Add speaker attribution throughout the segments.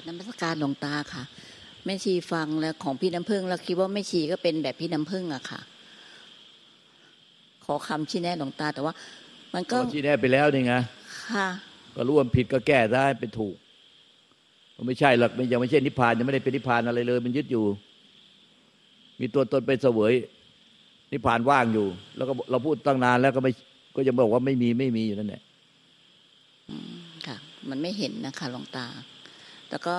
Speaker 1: กราบนมัสการหลวงตาค่ะแม่ชีฟังแล้วของพี่น้ำพึ่งแล้วคิดว่าแม่ชีก็เป็นแบบพี่น้ำพึ่งอะค่ะ ขอคำชี้แนะหลวงตาแต่ว่า มันก็
Speaker 2: ก็ชี้แนะไปแล้วนี่ไง
Speaker 1: ค่ะ
Speaker 2: ก็รู้ว่าผิดก็แก้ได้เป็นถูกมันไม่ใช่หรอกมันยังไม่ใช่นิพพานยังไม่ได้เป็นนิพพานอะไรเลย มันยึดอยู่ มีตัวตนไปเสวย นิพพานว่างอยู่ แล้วก็เราพูดตั้งนานแล้วก็ไม่ก็ยังบอกว่าไม่มีไม่มีอยู่นั่นแหละ
Speaker 1: ค่ะ มันไม่เห็นนะคะหลวงตา แล้วก็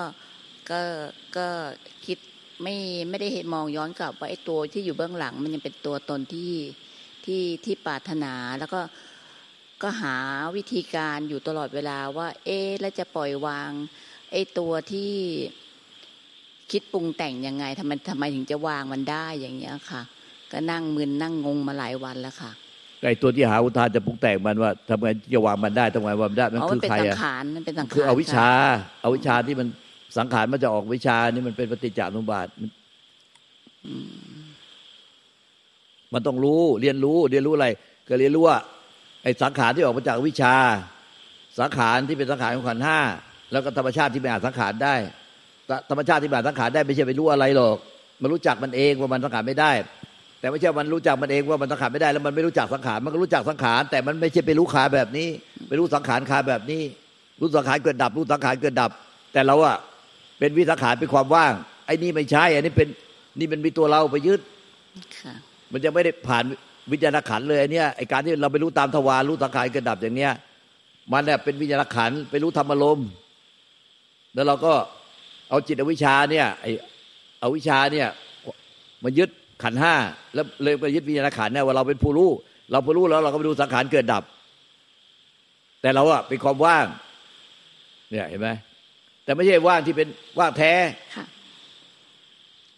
Speaker 1: ก็ก็คิดไม่ไม่ได้เห็นมองย้อนกลับว่าไอ้ตัวที่อยู่เบื้องหลัง มันยังเป็นตัวตนที่ที่ที่ปรารถนาแล้วก็ก็หาวิธีการอยู่ตลอดเวลาว่า เอ๊แล้วจะปล่อยวางไอ้ตัวที่คิดปรุงแต่งยังไงทำไมทำไมถึงจะวางมันได้อย่างเงี้ยค่ะ ก็นั่งมึนนั่งงงมาหลายวันแล้วค่ะ
Speaker 2: ไอ้ตัวที่หาอุทานจะปรุงแต่งมันว่าทำไงจะวางมันได้ทำไงวางมันได้มัน
Speaker 1: อ๋อ
Speaker 2: คื
Speaker 1: มัน
Speaker 2: อ
Speaker 1: เป็น
Speaker 2: ใคร
Speaker 1: สัง
Speaker 2: อะ
Speaker 1: ขารมันเป็นสังขาร
Speaker 2: คืออวิชชา
Speaker 1: ค่ะ
Speaker 2: อาวิชชาที่มันสังขารมันจะออกวิชานี่มันเป็นปฏิจจสมุปบาทมันมันต้องรู้เรียนรู้เรียนรู้อะไร ก็เรียนรู้ว่าไอ้สังขารที่ออกมาจากวิชา สังขารที่เป็นสังขารของขันธ์ห้าแล้วก็ธรรมชาติที่ไม่อาจสังขารได้ธธรรมชาติที่ไม่อาจสังขารได้ไม่ใช่ไปรู้อะไรหรอก มันรู้จักมันเองว่ามันสังขารไม่ได้ แต่ไม่ใช่มันรู้จักมันเองว่ามันสังขารไม่ได้แล้วมันไม่รู้จักสังขารมันก็รู้จักสังขาร แต่มันไม่ใช่ไปรู้ขาแบบนี้ ไปรู้สังขารขาแบบนี้ รู้สังขารเกิดดับ รู้สังขารเกิดดับ แต่เราอะเป็นวิสังขารเป็นความว่างไอ้นี่ไม่ใช่อันนี้เป็นนี่เป็นมีตัวเราไปยึด
Speaker 1: ค่ะ
Speaker 2: มันยังไม่ได้ผ่านวิญญาณขันธ์เลยอันเนี่ยไอการที่เราไปรู้ตามทวารรู้สังขารเกิดดับอย่างเนี้ยมันเนี่ยเป็นวิญญาณขันธ์ไปรู้ธรรมอารมณ์แล้วเราก็เอาจิตอวิชชาเนี่ยไอเอาวิชชาเนี่ยมายึด ขันธ์ห้าแล้วเลยไปยึดวิญญาณขันธ์เนี่ยว่าเราเป็นผู้รู้เราผู้รู้แล้วเราก็ไปดูสังขารเกิดดับ แต่เราอะเป็นความว่าง เนี่ยเห็นไหมแต่ไม่ใช่ว่างที่เป็นว่างแท้
Speaker 1: ค่ะ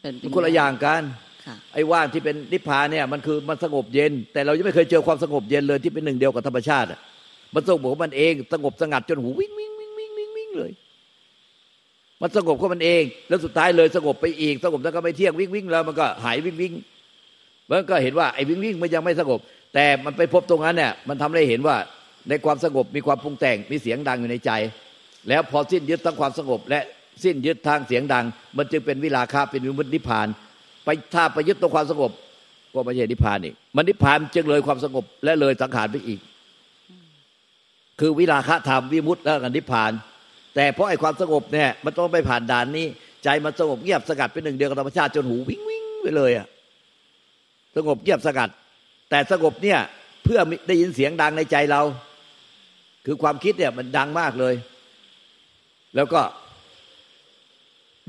Speaker 1: เป็น
Speaker 2: มันคนละอย่างกัน
Speaker 1: ค่ะ
Speaker 2: ไอ้ว่างที่เป็นนิพพานเนี่ยมันคือมันสงบเย็น แต่เรายังไม่เคยเจอความสงบเย็นเลยที่เป็นหนึ่งเดียวกับธรรมชาติอะมันสงบของมันเองสงบสงัดจนหูวิ่งวิ่งวิ่งวิ่งวิ่งวิ่งเลย มันสงบของมันเอง แล้วสุดท้ายเลยสงบไปอีก สงบแล้วก็ไม่เที่ยงวิ่งวิ่งแล้วมันก็หายวิ่งวิ่งมันก็เห็นว่าไอ้วิ่งวิ่งมันยังไม่สงบ แต่มันไปพบตรงนั้นเนี่ยมันทำให้เห็นว่าในความสงบมีความปรุงแต่งมีเสียงดังอยู่ในใจ แล้วพอสิ้นยึดทั้งความสงบ และสิ้นยึดทางเสียงดัง มันจึงเป็นวิราคะเป็นวิมุตตินิพพาน ไปถ้าไปยึดตรงความสงบก็ไม่ใช่นิพพานอีกมันนิพพานจึงเลยความสงบและเลยสังขารไปอีก คือวิราคะธรรมวิมุตติแล้วกันนิพพาน แต่เพราะไอ้ความสงบเนี่ยมันต้องไปผ่านด่านนี้ ใจมันสงบเงียบสงัดเป็นหนึ่งเดียวกับธรรมชาติจนหูวิ่งวิ่งไปเลยอะสงบเงียบสงัด แต่สงบเนี่ยเพื่อได้ยินเสียงดังในใจเรา คือความคิดเนี่ยมันดังมากเลย แล้วก็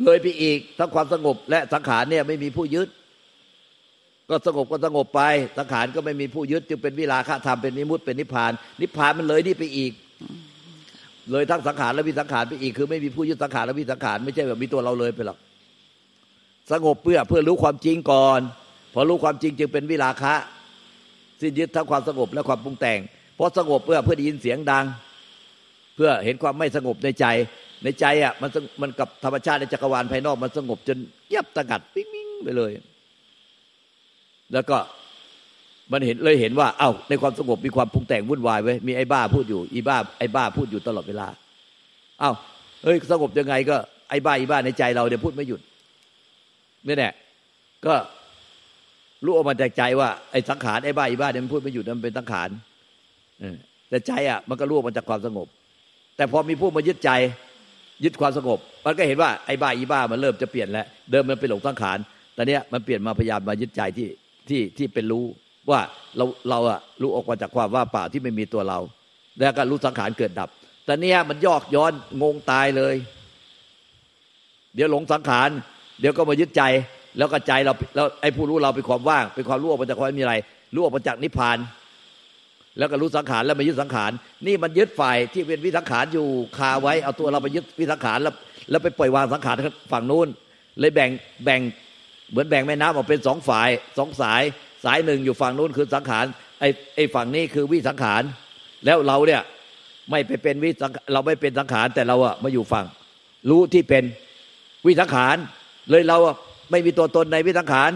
Speaker 2: เลยไปอีกทั้งความสงบและสังขารเนี่ยไม่มีผู้ยึด ก็สงบก็สงบไป สังขารก็ไม่มีผู้ยึดจึงเป็นวิราคะธรรมเป็นนิมุตเป็นนิพพาน นิพพานมันเลยนี่ไปอีก เลยทั้งสังขารและวิสังขารไปอีกคือไม่มีผู้ยึดสังขารและวิสังขารไม่ใช่แบบมีตัวเราเลยไปหรอกสงบเพื่อเพื่อรู้ความจริงก่อน พอรู้ความจริงจึงเป็นวิราคะสิ้นยึดทั้งความสงบและความปรุงแต่งเพราะสงบเพื่อเพื่อได้ยินเสียงดัง เพื่อเห็นความไม่สงบในใจในใจอะมันมันกับธรรมชาติในจักรวาลภายนอกมันสงบจนเงียบตะกัดปิ้งปิ้งไปเลย แล้วก็ มันเห็นเลยเห็นว่า เอ้าในความสงบมีความปรุงแต่งวุ่นวายไว้มีไอ้บ้าพูดอยู่อีบ้าไอ้บ้าพูดอยู่ตลอดเวลา เอ้าเฮ้ยสงบยังไงก็ไอ้บ้าอีบ้าในใจเราเดี๋ยวพูดไม่หยุดนี่แหละก็รู้ออกมาจากใจว่าไอ้สังขารไอ้บ้าอีบ้าเนี่ยมันพูดไม่หยุดมันเป็นสังขารแต่ใจอะ มันก็รู้ออกมาจากความสงบ แต่พอมีผู้มายึดใจยึดความสงบ มันก็เห็นว่าไอ้บ้าอีบ้ามันเริ่มจะเปลี่ยนแล้วเดิมมันเป็นหลงสังขารแต่เนี้ยมันเปลี่ยนมาพยายามมายึดใจที่ที่ที่เป็นรู้ ว่าเราเราอะรู้ออกมาจากความว่าเปล่าที่ไม่มีตัวเรา แล้วก็รู้สังขารเกิดดับ แต่เนี้ยมันยอกย้อนงงตายเลย เดี๋ยวหลงสังขาร เดี๋ยวก็มายึดใจ แล้วก็ใจเราแล้วไอ้ผู้รู้เราเป็นความว่างเป็นความรู้ออกมาจากความม่มีอะไร รู้ออกมาจากนิพพาน แล้วก็รู้สังขารแล้วมายึดสังขาร นี่มันยึดฝ่ายที่เป็นวิสังขารอยู่คาไว้ เอาตัวเราไปยึดวิสังขารแล้ว แล้วไปปล่อยวางสังขารฝั่งนู้น เลยแบ่งแบ่งเหมือนแบ่งแม่น้ำออกเป็นสองฝ่ายสองสาย สายหนึ่งอยู่ฝั่งนู้นคือสังขารไอ้ไอ้ฝั่งนี้คือวิสังขาร แล้วเราเนี่ยไม่ไปเป็นวิสังเราไม่เป็นสังขารแต่เราอะมาอยู่ฝั่ง รู้ที่เป็นวิสังขาร เลยเราอะไม่มีตัวตนในวิสังขาร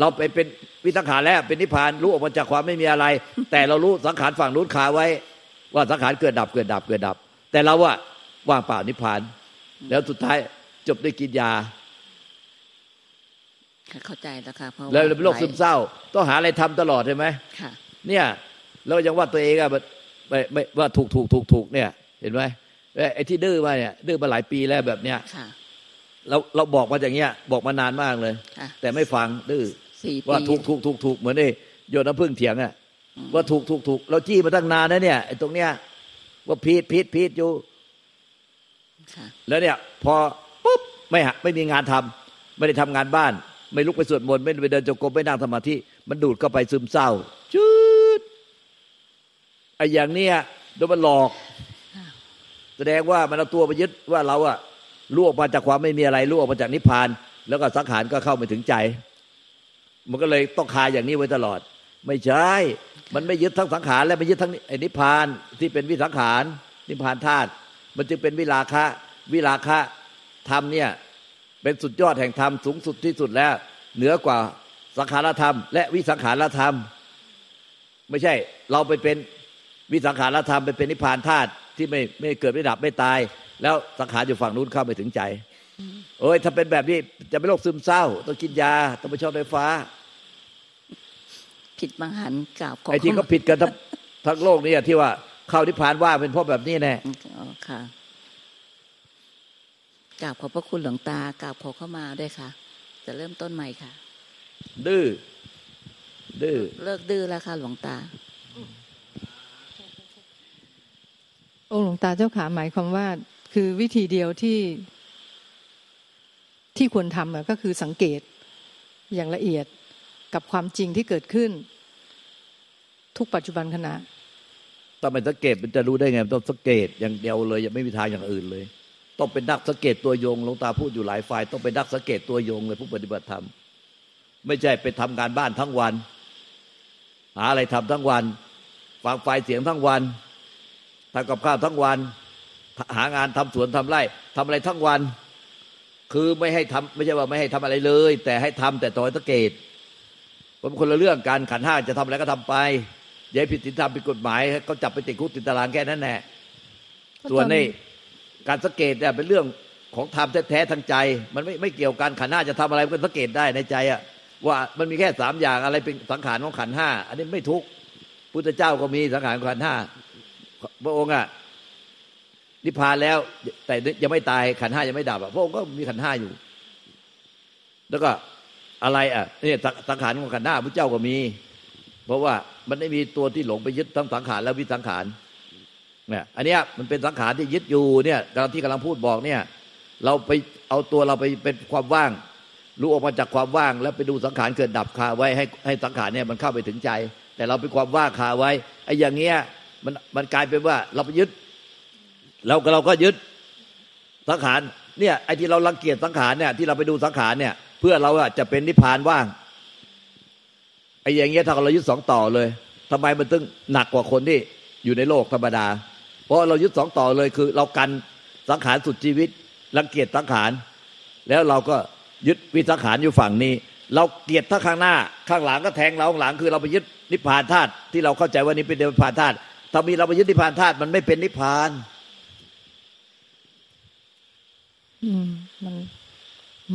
Speaker 2: เราไปเป็นวิสังขารแล้วเป็นนิพพานรู้ออกมาจากความไม่มีอะไร แต่เรารู้สังขารฝั่งนู้นคาไว้ ว่าสังขารเกิดดับเกิดดับเกิดดับ แต่เราอะว่างเปล่านิพพาน แล้วสุดท้ายจบด้วยกินยา
Speaker 1: เข้าใจแล้วค่ะเพราะ
Speaker 2: แล้วเป็นโรคซึม
Speaker 1: หลาย
Speaker 2: เศร้า ต้องหาอะไรทำตลอดใช่ไหม
Speaker 1: ค่ะ
Speaker 2: เนี่ยเรายังว่าตัวเองอะแบบไม่ไม่ว่าถูกถูกถูกถูกเนี่ย เห็นไหมเอ้ยไอ้ที่ดื้อมาเนี่ยดื้อมาหลายปีแล้วแบบเนี้ย
Speaker 1: ค่ะ
Speaker 2: เราเราบอกมาอย่างเงี้ย บอกมานานมากเลย
Speaker 1: ค่ะ
Speaker 2: แต่ไม่ฟังดื้อ
Speaker 1: สี่ปี
Speaker 2: ว่าถูกถูกถูกถูกเหมือนไอ้โยนน้ำพึ่งเถียงอะว่าถูกถูกถูกเราจี้มาตั้งนานนะเนี่ยไอ้ตรงเนี้ยว่าพีดพีดพีดอยู่
Speaker 1: ค่ะ
Speaker 2: แล้วเนี่ย พอปุ๊บไม่หะไม่มีงานทำไม่ได้ทำงานบ้าน ไม่ลุกไปสวดมนต์ไม่ไปเดินจงกรมไม่นั่งสมาธิมันดูดเข้าไปซึมเศร้าชืดไอ้อย่างเนี้ยโดนมันหลอก แสดงว่ามันเอาตัวไปยึดว่าเราอะล่วงมาจากความไม่มีอะไรล่วงมาจากนิพพาน แล้วก็สังขารก็เข้าไม่ถึงใจ มันก็เลยต้องคาอย่างนี้ไว้ตลอด ไม่ใช่มันไม่ยึดทั้งสังขารและไม่ยึดทั้งไอ้นิพพานที่เป็นวิสังขารนิพพานธาตุมันจึงเป็นวิราคะ วิราคะธรรมเนี่ย เป็นสุดยอดแห่งธรรมสูงสุดที่สุดแล้ว เหนือกว่าสังขารธรรม และวิสังขารธรรม ไม่ใช่ เราไปเป็นวิสังขารธรรมไปเป็นนิพพานธาตุที่ไม่ไม่เกิดไม่ดับไม่ตาย แล้วสังขารอยู่ฝั่งนู้นเข้าไม่ถึงใจเอ้ยถ้าเป็นแบบนี้จะเป็นโรคซึมเศร้า ต้องกินยา ต้องไปชอบไฟฟ้า
Speaker 1: ผิดบางหันกล่าวขอ
Speaker 2: ไอ้ที่เขาผิดกันทั้งทั้งโลกเนี่ยที่ว่าเข้านิพพานว่าเป็นเพราะแบบนี้แน่
Speaker 1: อ๋อค่ะ กราบขอบพระคุณหลวงตากราบขอเข้ามาด้วยค่ะ จะเริ่มต้นใหม่ค่ะ
Speaker 2: ดื้อดื้อ
Speaker 1: เลิกดื้อแล้วค่ะหลวงตา
Speaker 3: องค์หลวงตาเจ้าขาหมายความว่า คือวิธีเดียวที่ที่ควรทำอะก็คือสังเกตอย่างละเอียดกับความจริงที่เกิดขึ้น ทุกปัจจุบันขณะ
Speaker 2: ต้องเป็นสังเกตมันจะรู้ได้ไงมันต้องสังเกตอย่างเดียวเลยยังไม่มีทางอย่างอื่นเลย ต้องเป็นนักสังเกตตัวยงหลวงตาพูดอยู่หลายฝ่ายต้องเป็นนักสังเกตตัวยงเลยผู้ปฏิบัติธรรม ไม่ใช่ไปทำงานบ้านทั้งวัน หาอะไรทำทั้งวัน ฟังไฟเสียงทั้งวันทำกับข้าวทั้งวัน หางานทำสวนทำไร่ทำอะไรทั้งวัน คือไม่ให้ทำไม่ใช่ว่าไม่ให้ทำอะไรเลย แต่ให้ทำแต่ต่อยสังเกตมันคนละเรื่องการขันห้าจะทำอะไรก็ทำไปอย่าผิดศีลธรรมผิดกฎหมายให้เขาจับไปติดคุกติดตารางแค่นั้นแหละส่วนนี่ การสังเกตเนี่ยเป็นเรื่องของธรรมแท้ๆทางใจ มันไม่ไม่เกี่ยวกันขันห้าจะทำอะไรก็สังเกตได้ในใจอะว่ามันมีแค่สามอย่างอะไรเป็นสังขารของขันห้าอันนี้ไม่ทุกพุทธเจ้าก็มีสังขารขันห้าพระองค์อะนิพพานแล้ว แต่ยังไม่ตายขันห้ายังไม่ดับอะพระองค์ก็มีขันห้าอยู่ แล้วก็อะไรอะเนี่ยสังขารของขันห้าพระเจ้าก็มี เพราะว่ามันไม่มีตัวที่หลงไปยึดทั้งสังขารและวิสังขาร เนี่ยอันเนี้ยมันเป็นสังขารที่ยึดอยู่เนี่ยกำลังที่กำลังพูดบอกเนี่ย เราไปเอาตัวเราไปเป็นความว่าง รู้ออกมาจากความว่าง แล้วไปดูสังขารเกิดดับคาไว้ให้ให้สังขารเนี่ยมันเข้าไปถึงใจ แต่เราเป็นความว่างคาไว้ไอ้อย่างเงี้ยมันมันกลายเป็นว่าเราไปยึด เราก็เราก็ยึดสังขารเนี่ยไอ้ที่เรารังเกียจสังขารเนี่ยที่เราไปดูสังขารเนี่ย เพื่อเราอะจะเป็นนิพพานว่างไอ้อย่างเงี้ยถ้าเรายึดสองต่อเลยทำไมมันตึงหนักกว่าคนที่อยู่ในโลกธรรมดา เพราะเรายึดสองต่อเลยคือ เรากันสังขารสุดชีวิต รังเกียจสังขาร แล้วเราก็ยึดวิสังขารอยู่ฝั่งนี้ เราเกลียดถ้าข้างหน้า ข้างหลังก็แทงเราข้างหลังคือเราไปยึดนิพพานธาตุที่เราเข้าใจว่านี้เป็นนิพพานธาตุถ้ามีเราไปยึดนิพพานธาตุมันไม่เป็นนิพพาน
Speaker 3: อืมมัน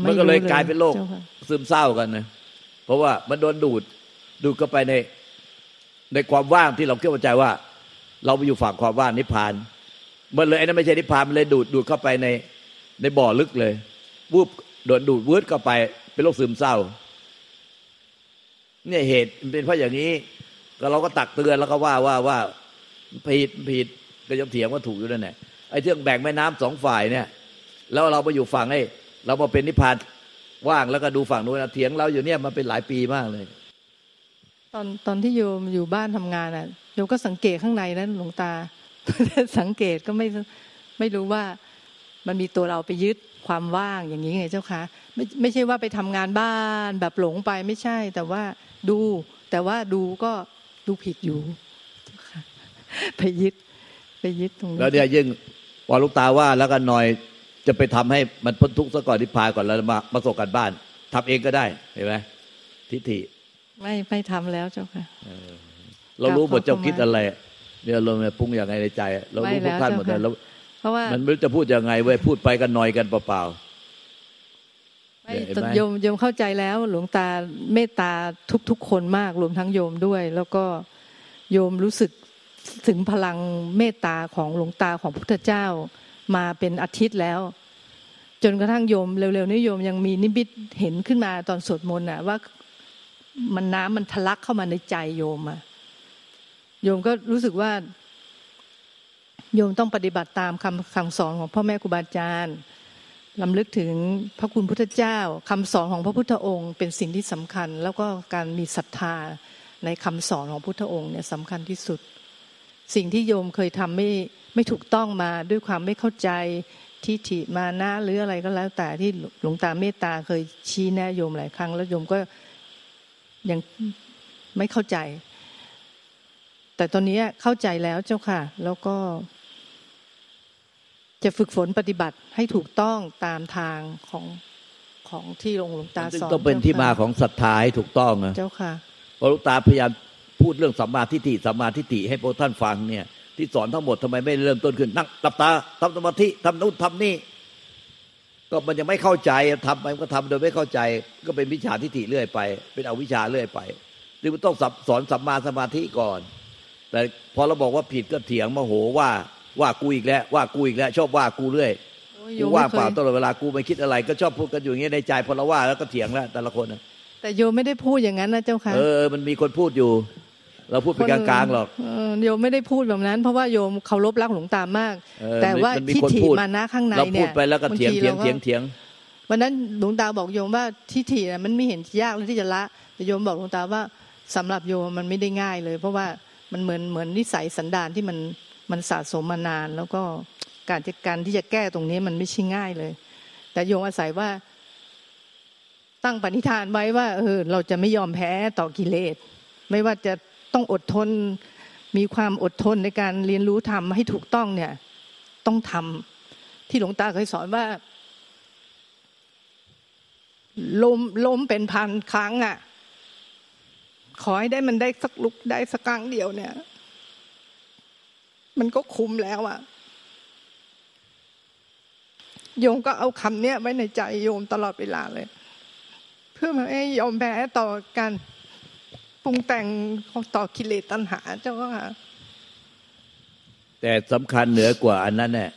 Speaker 2: มันก็เลยกลายเป็นโรค
Speaker 3: จ้าค่ะ
Speaker 2: ซึมเศร้ากันนะเพราะว่ามันโดนดูดดูดเข้าไปในในความว่างที่เราคิดว่าใจว่า เราไปอยู่ฝั่งความว่างนิพพาน มันเลยไอ้นั่นไม่ใช่นิพพานมันเลยดูดดูดเข้าไปในในบ่อลึกเลยวูบโดนดูดวืดเข้าไปเป็นโรคซึมเศร้า เนี่ยเหตุมันเป็นเพราะอย่างนี้ ก็เราก็ตักเตือนแล้วก็ว่าว่าว่าผิดผิดก็ยังเถียงว่าถูกอยู่นั่นแหละไอ้เรื่องแบ่งแม่น้ำสองฝ่ายเนี่ย แล้วเราไปอยู่ฝั่งไอ้เรามาเป็นนิพพานว่างแล้วก็ดูฝั่งนู้นเถียงเราอยู่เนี่ยมาเป็นหลายปีมากเลย
Speaker 3: ตอนตอนที่โยมอยู่บ้านทำงานอะ โยมก็สังเกตข้างในนั้นหลวงตา สังเกตก็ไม่ไม่รู้ว่ามันมีตัวเราไปยึดความว่างอย่างนี้ไงเจ้าคะไม่ไม่ใช่ว่าไปทำงานบ้านแบบหลงไปไม่ใช่ แต่ว่าดู แต่ว่าดูก็ดูผิดอยู่เจ้าค่ะไปยึดไปยึดตรงนี้
Speaker 2: แล้วเนี่ยยิ่งพอลูกตาว่าแล้วก็หน่อยจะไปทำให้มันพ้นทุกข์ซะก่อนนิพพานก่อนแล้วมาประสบการบ้านทำเองก็ได้เห็นไหมทิฏฐิ
Speaker 3: ไม่ไม่ทำแล้วเจ้าค่ะ
Speaker 2: เรารู้หมด
Speaker 3: กราบขอบคุณ
Speaker 2: เจ้าคิดอะไร เนี่ยเราเนี่ยปรุงอย่างไรในใจ เรารู้
Speaker 3: ไม่
Speaker 2: พวกท่านหมด
Speaker 3: แล้ว
Speaker 2: เลย
Speaker 3: เจ้าค่ะ
Speaker 2: เรา
Speaker 3: ราะว่า
Speaker 2: มันไม่รู้จะพูดยังไงเว้ยพูดไปกันหน่อยกันเปล่า
Speaker 3: ไม่
Speaker 2: เห็นไหม
Speaker 3: โยมโยมเข้าใจแล้วหลวงตาเมตตาทุกๆคนมากรวมทั้งโยมด้วย แล้วก็โยมรู้สึกถึงพลังเมตตาของหลวงตาของพุทธเจ้ามาเป็นอาทิตย์แล้ว จนกระทั่งโยมเร็วๆนี้โยมยังมีนิมิตเห็นขึ้นมาตอนสวดมนต์น่ะว่ามันน้ำมันทะลักเข้ามาในใจโยมอะ โยมก็รู้สึกว่า โยมต้องปฏิบัติตามคำคำสอนของพ่อแม่ครูบาอาจารย์ลำลึกถึงพระคุณพุทธเจ้าคำสอนของพระพุทธองค์ เป็นสิ่งที่สำคัญ แล้วก็การมีศรัทธาในคำสอนของพุทธองค์เนี่ยสำคัญที่สุด สิ่งที่โยมเคยทำไม่ไม่ถูกต้องมาด้วยความไม่เข้าใจทิฏฐิมานะหรืออะไรก็แล้วแต่ที่หลวงตาเมตตาเคยชี้แนะโยมหลายครั้ง แล้วโยมก็ยังไม่เข้าใจ แต่ตอนนี้เข้าใจแล้วเจ้าค่ะ แล้วก็ จะฝึกฝนปฏิบัติให้ถูกต้องตามทางของของที่หลวงหลวง
Speaker 2: ๆ
Speaker 3: ตา
Speaker 2: ซึ่ง
Speaker 3: สอน
Speaker 2: ต้องเป็นที่มาของศรัทธาให้ถูกต้องนะ
Speaker 3: เจ้าค่ะ
Speaker 2: พระหลูกตาพยายามพูดเรื่องสัมมาทิฏฐิสัมมาทิฏฐิให้พวกท่านฟังเนี่ย ที่สอนทั้งหมดทำไมไม่เริ่มต้นขึ้น นั่งหลับตาทำสมาธิทำนู่นทำนี่ ก็มันยังไม่เข้าใจทำไปมันก็ทำโดยไม่เข้าใจ ก็เป็นวิชาทิฏฐิเรื่อยไป เป็นอวิชชาเรื่อยไปจึงมันต้องสอนสัมมาสมาธิก่อน แต่พอเราบอกว่าผิดก็เถียงโมโหว่าว่ากูอีกแล้ว ว่ากูอีกแล้ว ชอบว่ากูเรื่อย
Speaker 3: โอ้ยโย
Speaker 2: กู
Speaker 3: ม
Speaker 2: ว่า
Speaker 3: ไม่
Speaker 2: เปล่า
Speaker 3: เคย
Speaker 2: ตลอดเวลากูไม่คิดอะไรก็ชอบพูดกันอยู่อย่างเงี้ยในใจพอเราว่าแล้วก็เถียงแล้วแต่ละคนน่ะ
Speaker 3: แต่โยมไม่ได้พูดอย่างนั้นนะเจ้าค่ะ
Speaker 2: เออมันมีคนพูดอยู่ เราพูดเป็นกลางๆหรอก
Speaker 3: เโยมไม่ได้พูดแบบนั้น เพราะว่าโยมเคารพรักหลวงตามาก
Speaker 2: เออ
Speaker 3: แต่ว่า
Speaker 2: มันมี
Speaker 3: ทิฏ
Speaker 2: คน
Speaker 3: ฐิ
Speaker 2: พูด
Speaker 3: มานะข้างใน
Speaker 2: เรา
Speaker 3: เนี่
Speaker 2: พู
Speaker 3: ย
Speaker 2: ดไปแล้วก็เถียง
Speaker 3: บา
Speaker 2: เถียง
Speaker 3: รา
Speaker 2: เถียงเถียง
Speaker 3: วันนั้นหลวงตาบอกโยมว่าทิฏฐิน่ะมันไม่เห็นยากเลยที่จะละแต่โยมบอกหลวงตาว่าสำหรับโยมมันไม่ได้ง่ายเลย เพราะว่า มันเหมือนเหมือนนิสัยสันดานที่มันมันสะสมมานาน แล้วก็การจัดการที่จะแก้ตรงนี้มันไม่ใช่ง่ายเลย แต่โยมอาศัยว่า ตั้งปณิธานไว้ว่าเออเราจะไม่ยอมแพ้ต่อกิเลส ไม่ว่าจะต้องอดทนมีความอดทนในการเรียนรู้ทำให้ถูกต้องเนี่ย ต้องทำที่หลวงตาเคยสอนว่าล้มล้มเป็นพันครั้งอะ ขอให้ได้มันได้สักลุกได้สักครั้งเดียวเนี่ย มันก็คุ้มแล้วอะโยมก็เอาคำเนี้ยไว้ในใจโยมตลอดเวลาเลย เพื่อไมาให้ยอมแพ้ต่อการปรุงแต่งต่อกิเลสตัณหาเจ้าค่ะ
Speaker 2: แต่สำคัญเหนือกว่าอันนั้นเนี่ย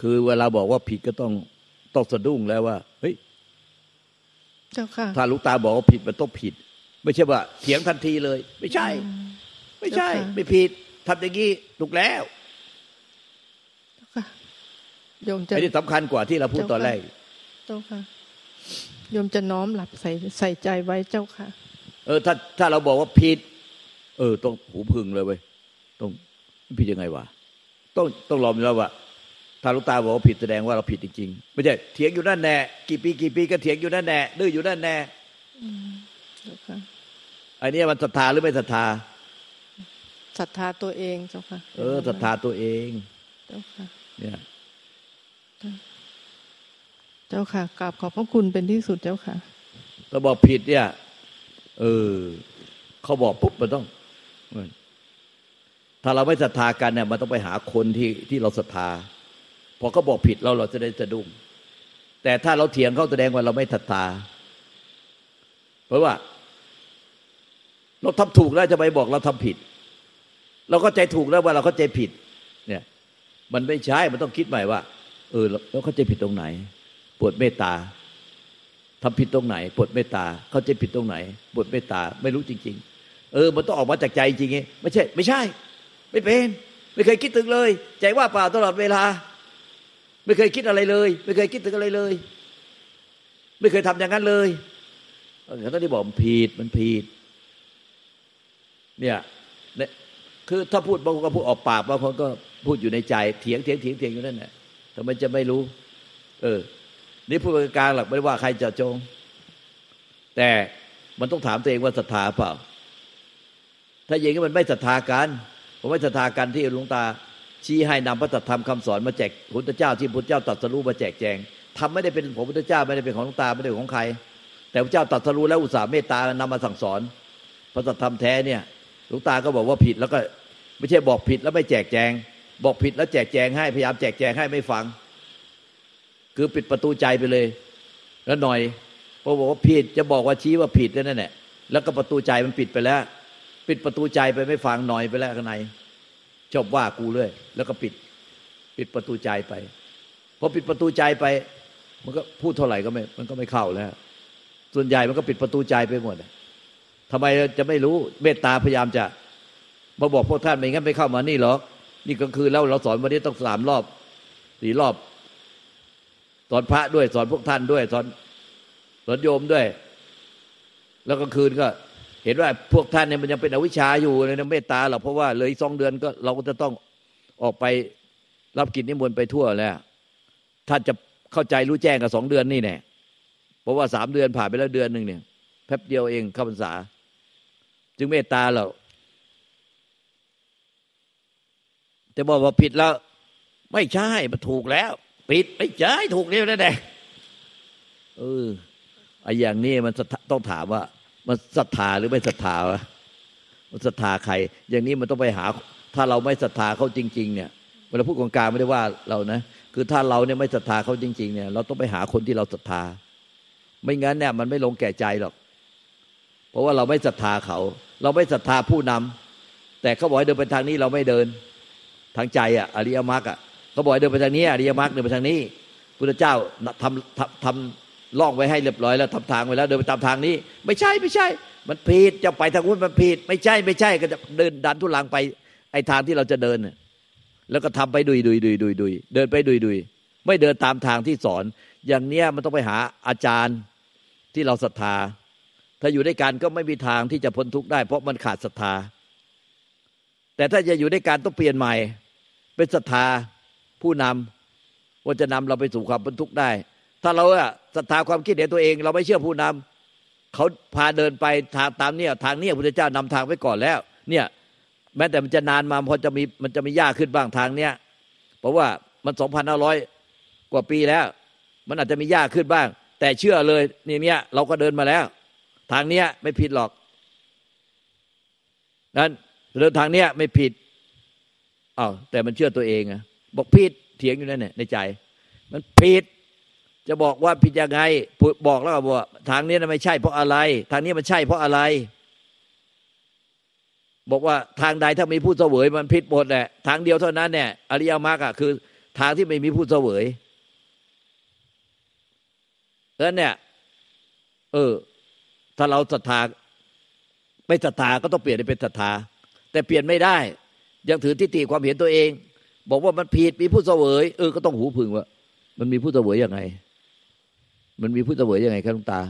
Speaker 2: คือเวลาบอกว่าผิดก็ต้องต้องสะดุ้งแล้วว่า เฮ้ย
Speaker 3: เจ้าค่ะ
Speaker 2: ถ้าลูกตาบอกว่าผิดมันต้องผิด ไม่ใช่ว่าเถียงทันทีเลย ไม่ใช่ ไม่ใช่
Speaker 3: เจ้าค่ะ
Speaker 2: ไม่ผิดทำอย่างนี้ถูกแล้ว
Speaker 3: เจ้าค่ะโยมจะ
Speaker 2: ไอ้นี่สำคัญกว่าที่เราพูดตอนแรก
Speaker 3: เจ้าค่ะโยมจะน้อมหลับใส่ใส่ใจไว้เจ้าค่ะ
Speaker 2: เออ ถ้าถ้าเราบอกว่าผิด เออ ต้องหูพึงเลยเว้ยต้องผิดยังไงวะต้องต้องรอมแล้วว่าถ้าลูกตาบอกว่าผิดแสดงว่าเราผิดจริงๆไม่ใช่เถียงอยู่นั่นแน่กี่ปีกี่ปีก็เถียงอยู่นั่นแน่ดื้ออยู่นั่นแน่
Speaker 3: เจ้าค่ะ
Speaker 2: ไอ้นี่มันศรัทธาหรือไม่ศรัทธา
Speaker 3: ศรัทธาตัวเองเจ้าค่ะ
Speaker 2: เออศรัทธาตัวเอง
Speaker 3: เจ้าค่ะ
Speaker 2: เนี่ย
Speaker 3: เจ้าค่ะกราบขอบพระคุณเป็นที่สุดเจ้าค่ะ
Speaker 2: ถ้าบอกผิดเนี่ย เออเขาบอกปุ๊บมันต้องถ้าเราไม่ศรัทธากันเนี่ยมันต้องไปหาคนที่ที่เราศรัทธาพอเขาบอกผิดเราเราจะได้สะดุ้งแต่ถ้าเราเถียงเขาแสดงว่าเราไม่ศรัทธา เพราะว่า เราทำถูกแล้วจะไปบอกเราทำผิด เราก็ใจถูกแล้วว่าเราเข้าใจผิด เนี่ย มันไม่ใช่มันต้องคิดใหม่ว่า เออ เราเข้าใจผิดตรงไหนปวดเมตตาทำผิดตรงไหนปวดเมตตา เข้าใจผิดตรงไหนปวดเมตตา ไม่รู้จริง ๆ เออ มันต้องออกมาจากใจจริงๆไม่ใช่ ไม่ใช่ ไม่เป็น ไม่เคยคิดถึงเลย ใจว่าเปล่าตลอดเวลา ไม่เคยคิดอะไรเลย ไม่เคยคิดถึงอะไรเลย ไม่เคยทำอย่างนั้นเลยเออเขาที่บอกผิดมันผิด เนี่ยเนี่ยคือถ้าพูดบางคนก็พูดออกปากบางคนก็พูดอยู่ในใจเถียงเถียงเถียงเถียงอยู่นั่นแหละทำไมจะไม่รู้ เออ นี่พูดกลางหลักไม่ได้ว่าใครจะจง แต่มันต้องถามตัวเองว่าศรัทธาเปล่า ถ้าอย่างนี้มันไม่ศรัทธากันผมไม่ศรัทธากันที่หลวงตา ชี้ให้นำพระธรรมคำสอนมาแจกพุทธเจ้าที่พุทธเจ้าตรัสรู้มาแจกแจงทำไม่ได้เป็นของพุทธเจ้าไม่ได้เป็นของหลวงตาไม่ได้ของใคร แต่พระเจ้าตรัสรู้แล้วอุตส่าห์เมตตานำมาสั่งสอนพระธรรมแท้เนี่ย หลวงตาก็บอกว่าผิดแล้วก็ไม่ใช่บอกผิดแล้วไม่แจกแจง บอกผิดแล้วแจกแจงให้พยายามแจกแจงให้ไม่ฟัง คือปิดประตูใจไปเลย แล้วหน่อยพอบอกว่าผิดจะบอกว่าชี้ว่าผิดนั่นแหละแล้วก็ประตูใจมันปิดไปแล้ว ปิดประตูใจไปไม่ฟังหน่อยไปแล้วข้างในชอบว่ากูเลยแล้วก็ปิด ปิดประตูใจไปพอปิดประตูใจไป มันก็พูดเท่าไหร่ก็ไม่ มันก็ไม่เข้าแล้ว ส่วนใหญ่มันก็ปิดประตูใจไปหมด ทำไมจะไม่รู้เมตตาพยายามจะมาบอกพวกท่านไม่งั้นไม่เข้ามานี่หรอกนี่ก็คือแล้วเราสอนวันนี้ต้องสามรอบสี่รอบ สอนพระด้วยสอนพวกท่านด้วย สอนสอนโยมด้วย แล้วก็คืนก็ เห็นว่าพวกท่านเนี่ยมันยังเป็นอวิชชาอยู่ในเมตตาหรอกเพราะว่าเลยสองเดือนก็เราก็จะต้องออกไปรับกิจนิมนต์ไปทั่วแล้วท่านจะเข้าใจรู้แจ้งกับสองเดือนนี่แน่เพราะว่าสามเดือนผ่านไปแล้วเดือนหนึ่งเนี่ยแป๊บเดียวเองเข้าพรรษา จึงเมตตาเราแต่บอกว่าผิดแล้ว ไม่ใช่มันถูกแล้ว ผิดไม่ใช่ถูกเรียนั่นแหละเออไออย่างนี้มันต้องถามว่า มันศรัทธาหรือไม่ศรัทธาวะมันศรัทธาใคร อย่างนี้มันต้องไปหา ถ้าเราไม่ศรัทธาเขาจริง ๆ เนี่ยเวลาพูดกองกลางไม่ได้ว่าเรานะคือถ้าเราเนี่ยไม่ศรัทธาเขาจริง ๆ เนี่ย เราต้องไปหาคนที่เราศรัทธา ไม่งั้นเนี่ยมันไม่ลงแก่ใจหรอก เพราะว่าเราไม่ศรัทธาเขา เราไม่ศรัทธาผู้นำแต่เขาบอกให้เดินไปทางนี้เราไม่เดิน ทางใจอะอริยมรรคอะเขาบอกให้เดินไปทางนี้อริยมรรคเดินไปทางนี้พุทธเจ้าทำทำทำล่องไว้ให้เรียบร้อยแล้วทำทางไว้แล้วเดินไปตามทางนี้ ไม่ใช่ไม่ใช่ มันผิดจะไปทางนู้นมันผิด ไม่ใช่ไม่ใช่ก็จะเดินดันทุลังไปไอ้ทางที่เราจะเดิน แล้วก็ทำไปดุยดุยดุยดุยดุยเดินไปดุยดุยไม่เดินตามทางที่สอน อย่างเนี้ยมันต้องไปหาอาจารย์ที่เราศรัทธา ถ้าอยู่ด้วยกันก็ไม่มีทางที่จะพ้นทุกข์ได้ เพราะมันขาดศรัทธา แต่ถ้าจะอยู่ด้วยกันต้องเปลี่ยนใหม่ เป็นศรัทธาผู้นำว่าจะนำเราไปสู่ความพ้นทุกข์ได้ ถ้าเราอะศรัทธาความคิดเห็นตัวเอง เราไม่เชื่อผู้นำเขาพาเดินไปทางตามเนี่ยทางเนี่ยพระเจ้านำทางไว้ก่อนแล้ว เนี่ยแม้แต่มันจะนานมาพอจะมีมันจะมียากขึ้นบ้างทางเนี้ยเพราะว่ามันสองพันห้าร้อยกว่าปีแล้ว มันอาจจะมียากขึ้นบ้าง แต่เชื่อเลยนี่เนี้ยเราก็เดินมาแล้ว ทางเนี้ยไม่ผิดหรอกนั้นเดินทางเนี้ยไม่ผิดอ้าวแต่มันเชื่อตัวเองอะบอกผิดเถียงอยู่นั่นเนี่ยในใจ มันผิด จะบอกว่าผิดยังไงบอกแล้วก็บอกทางนี้ไม่ใช่เพราะอะไร ทางนี้มันใช่เพราะอะไร บอกว่าทางใดถ้ามีผู้เสวยมันผิดหมดแหละทางเดียวเท่านั้นเนี่ยอริยมรรคอะคือ ทางที่ไม่มีผู้เสวยเพราะนั้นเนี่ย เออ ถ้าเราศรัทธาไม่ศรัทธาก็ต้องเปลี่ยนเป็นศรัทธา แต่เปลี่ยนไม่ได้ ยังถือทิฏฐิความเห็นตัวเอง บอกว่ามันผิดมีผู้เสวยเออก็ต้องหูพึงว่า มันมีผู้เสวยยังไง มันมีผู้เสวยยังไงครับลุงตา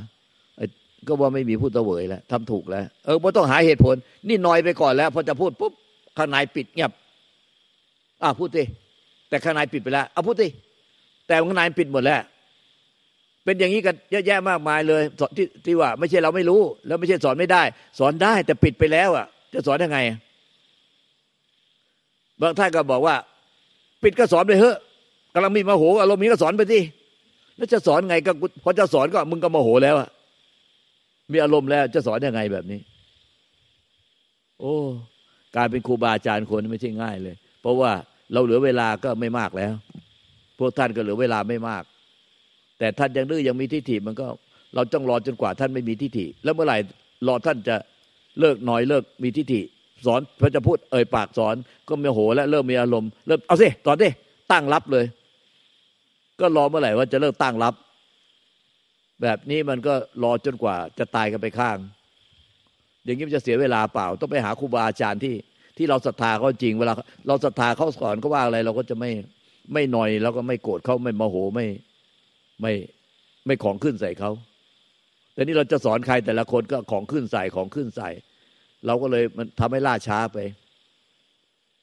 Speaker 2: ก็ว่าไม่มีผู้เสวยแล้วทำถูกแล้ว เออไม่ต้องหาเหตุผล นี่นอยไปก่อนแล้ว พอจะพูดปุ๊บข้างในปิดเงียบอ่าพูดสิแต่ข้างในปิดไปแล้วเอาพูดสิแต่ข้างในปิดหมดแล้ว เป็นอย่างนี้กันเยอะแยะมากมายเลยสอนที่ที่ว่า ไม่ใช่เราไม่รู้ แล้วไม่ใช่สอนไม่ได้ สอนได้แต่ปิดไปแล้วอะ จะสอนยังไง บางท่านก็บอกว่า ปิดก็สอนไปเถอะกำลังมีมาโหอารมณ์นี้ก็สอนไปสิแล้วจะสอนไงก็พอจะสอนก็มึงก็มาโหแล้วอะมีอารมณ์แล้วจะสอนยังไงแบบนี้ โอ้การเป็นครูบาอาจารย์คนไม่ใช่ง่ายเลย เพราะว่าเราเหลือเวลาก็ไม่มากแล้ว พวกท่านก็เหลือเวลาไม่มาก แต่ท่านยังดื้อยังมีทิฏฐิมันก็เราต้องรอจนกว่าท่านไม่มีทิฏฐิ แล้วเมื่อไหร่รอท่านจะเลิกหน่อยเลิกมีทิฏฐิ สอนพระจะพูดเอ่ยปากสอนก็มีโหและเริ่มมีอารมณ์เริ่มเอาสิตอนนี้ตั้งรับเลย ก็รอเมื่อไหร่ว่าจะเลิกตั้งรับ แบบนี้มันก็รอจนกว่าจะตายกันไปข้าง อย่างนี้มันจะเสียเวลาเปล่า ต้องไปหาครูบาอาจารย์ที่ที่เราศรัทธาเขาจริง เวลาเราศรัทธาเขาสอนเขาว่าอะไร เราก็จะไม่ไม่หน่อยแล้วก็ไม่โกรธเขาไม่โมโหไม่ ไม่ไม่ของขึ้นใส่เขาแต่นี้เราจะสอนใครแต่ละคนก็ของขึ้นใส่ของขึ้นใส่ เราก็เลยมันทำให้ล่าช้าไป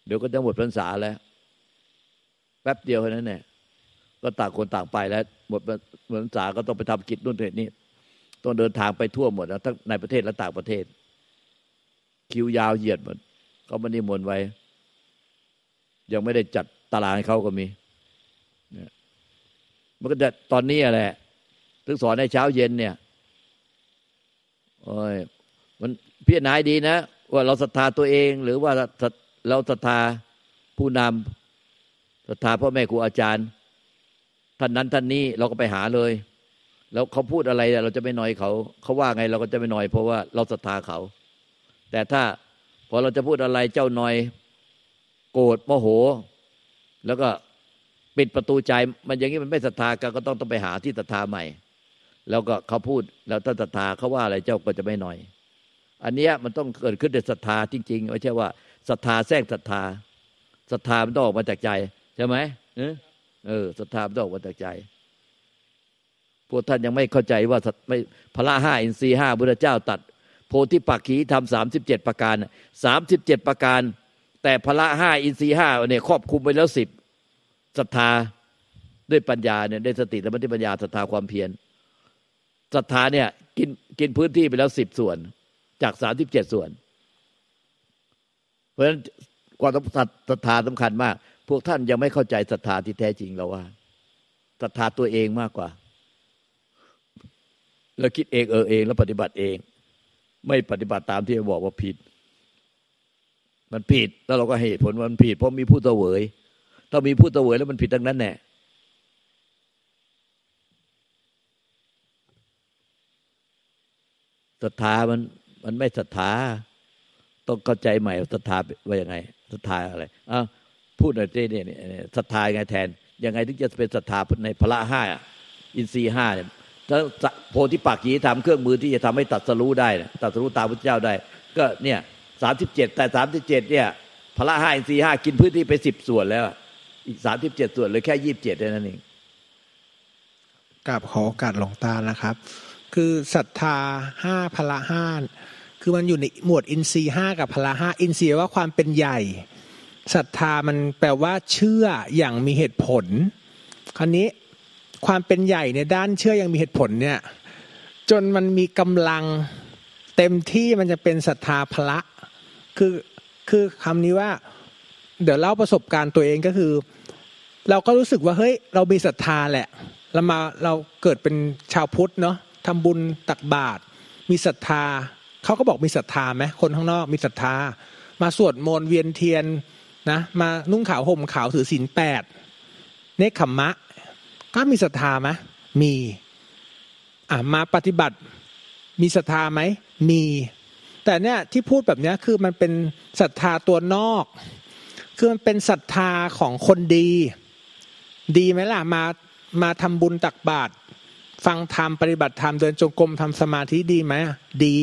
Speaker 2: เดี๋ยวก็จะหมดพรรษาแล้ว แป๊บเดียวเท่านั้นแหละก็ต่างคนต่างไปแล้ว หมดเหมือนสาก็ต้องไปทำกิจนู่นนี่ต้องเดินทางไปทั่วหมดนะทั้งในประเทศและต่างประเทศ คิวยาวเหยียดหมดเขาไม่นิมนต์ไว้ ยังไม่ได้จัดตารางให้เขาก็มีเนี่ย มันก็จะตอนนี้แหละถึงสอนในเช้าเย็นเนี่ยโอ้ยมันพิจารณาดีนะ ว่าเราศรัทธาตัวเองหรือว่าเราศรัทธาผู้นำศรัทธาพ่อแม่ครูอาจารย์ ท่านนั้นท่านนี้เราก็ไปหาเลย แล้วเขาพูดอะไรเราจะไม่น้อยเขา เขาว่าไงเราก็จะไม่น้อย เพราะว่าเราศรัทธาเขา แต่ถ้าพอเราจะพูดอะไรเจ้าน้อย โกรธโมโห แล้วก็ ปิดประตูใจ มันอย่างนี้มันไม่ศรัทธาก็ต้องต้องไปหาที่ศรัทธาใหม่ แล้วก็เขาพูดแล้วถ้าศรัทธาเขาว่าอะไรเจ้าก็จะไม่น้อย อันเนี้ยมันต้องเกิดขึ้นในศรัทธาจริงๆไม่ใช่ว่าศรัทธาแทรกศรัทธาศรัทธามันต้องออกมาจากใจใช่ไหมเออศรัทธามันต้องออกมาจากใจพวกท่านยังไม่เข้าใจว่าไม่พละห้าอินทรีห้าพุทธเจ้าตัด โพธิปักขีทำสามสิบเจ็ดประการสามสิบเจ็ดประการ แต่พละห้าอินทรีห้าเนี่ยครอบคุมไปแล้วสิบ ศรัทธาด้วยปัญญาเนี่ยได้สติและมัติปัญญาศรัทธาความเพียรศรัทธาเนี่ยกินกินพื้นที่ไปแล้วสิบส่วน จากสามสิบเจ็ดส่วน เพราะฉะนั้นความศรัทธาสำคัญมาก พวกท่านยังไม่เข้าใจศรัทธาที่แท้จริงเราว่าศรัทธาตัวเองมากกว่าแล้วคิดเองเออเองแล้วปฏิบัติเอง ไม่ปฏิบัติตามที่บอกว่าผิด มันผิดแล้วเราก็เหตุผลว่ามันผิด เพราะมีผู้เสวย ถ้ามีผู้เสวยแล้วมันผิดทั้งนั้นแน่ศรัทธามัน มันไม่ศรัทธาต้องเข้าใจใหม่ศรัทธาว่ายังไงศรัทธาอะไรอะพูดหน่อยสิเนี่ยศรัทธาไงแทน ยังไงถึงจะเป็นศรัทธาในพระห้าอินทรีห้าเนี่ยถ้าโพธิปักขีทำเครื่องมือที่จะทำให้ตัดสรู้ได้ตัดสรู้ตามพระเจ้าได้ ก็เนี่ยสามสิบเจ็ดแต่สามสิบเจ็ดเนี่ยพระห้าอินทรีห้ากินพื้นที่ไปสิบส่วนแล้ว อีกสามสิบเจ็ดส่วนเลยแค่ยี่สิบเจ็ดนั่นเอง
Speaker 4: กราบขอโอกาสหลวงตานะครับ คือศรัทธาห้าพละห้าคือมันอยู่ในหมวดอินทรีห้ากับพละห้าอินทรีย์ว่าความเป็นใหญ่ศรัทธามันแปลว่าเชื่ออย่างมีเหตุผล คราวนี้ความเป็นใหญ่ในด้านเชื่ออย่างมีเหตุผลเนี่ย จนมันมีกำลังเต็มที่มันจะเป็นศรัทธาพละ คือคือคำนี้ว่า เดี๋ยวเล่าประสบการณ์ตัวเองก็คือ เราก็รู้สึกว่าเฮ้ยเรามีศรัทธาแหละเรามาเราเกิดเป็นชาวพุทธเนาะทำบุญตักบาตรมีศรัทธาเขาก็บอกมีศรัทธาไหมคนข้างนอกมีศรัทธา มาสวดมนต์เวียนเทียนนะมานุ่งขาวห่มขาวถือศีลแปดเนคขมมะ ก็มีศรัทธาไหมมีอะมาปฏิบัติมีศรัทธาไหมมี แต่เนี่ยที่พูดแบบนี้คือมันเป็นศรัทธาตัวนอก คือมันเป็นศรัทธาของคนดี ดีไหมล่ะมามาทำบุญตักบาตรฟังธรรมปฏิบัติธรรมเดินจงกรมทำสมาธิดีไหมดี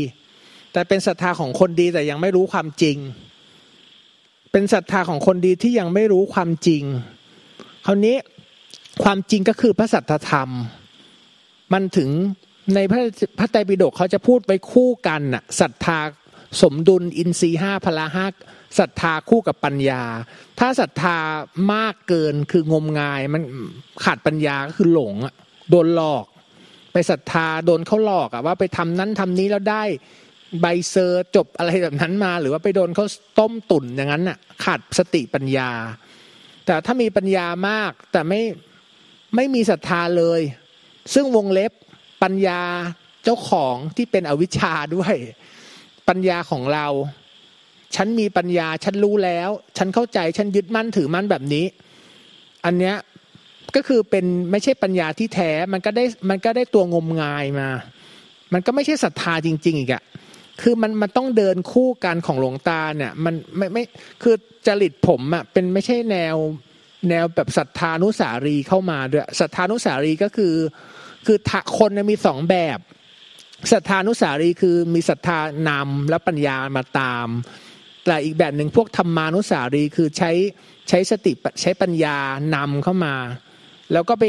Speaker 4: แต่เป็นศรัทธาของคนดีแต่ยังไม่รู้ความจริง เป็นศรัทธาของคนดีที่ยังไม่รู้ความจริง คราวนี้ความจริงก็คือพระสัทธรรม มันถึงในพระพระไตรปิฎกเขาจะพูดไว้คู่กันน่ะศรัทธาสมดุลอินทรีห้าพละห้า ศรัทธาคู่กับปัญญา ถ้าศรัทธามากเกินคืองมงายมันขาดปัญญาก็คือหลงอะโดนหลอก ไปศรัทธาโดนเขาหลอกอะว่าไปทำนั้นทำนี้แล้วได้ใบเซอร์จบอะไรแบบนั้นมา หรือว่าไปโดนเขาต้มตุ่นอย่างนั้นอะขาดสติปัญญา แต่ถ้ามีปัญญามากแต่ไม่ไม่มีศรัทธาเลย ซึ่งวงเล็บปัญญาเจ้าของที่เป็นอวิชชาด้วย ปัญญาของเรา ฉันมีปัญญา ฉันรู้แล้ว ฉันเข้าใจ ฉันยึดมั่นถือมั่นแบบนี้ อันเนี้ยก็คือเป็นไม่ใช่ปัญญาที่แท้ มันก็ได้มันก็ได้ตัวงมงายมา มันก็ไม่ใช่ศรัทธาจริง ๆ อีกอะคือมันมันต้องเดินคู่กันของหลวงตาเนี่ยมันไม่ไม่คือจริตผมอะเป็นไม่ใช่แนวแนวแบบศรัทธานุสารีเข้ามาด้วยศรัทธานุสารีก็คือ คือคนมีสองแบบศรัทธานุสารีคือมีศรัทธานำและปัญญามาตาม แต่อีกแบบหนึ่งพวกธรรมานุสารีคือใช้ใช้สติใช้ปัญญานำเข้ามา แล้วก็ไป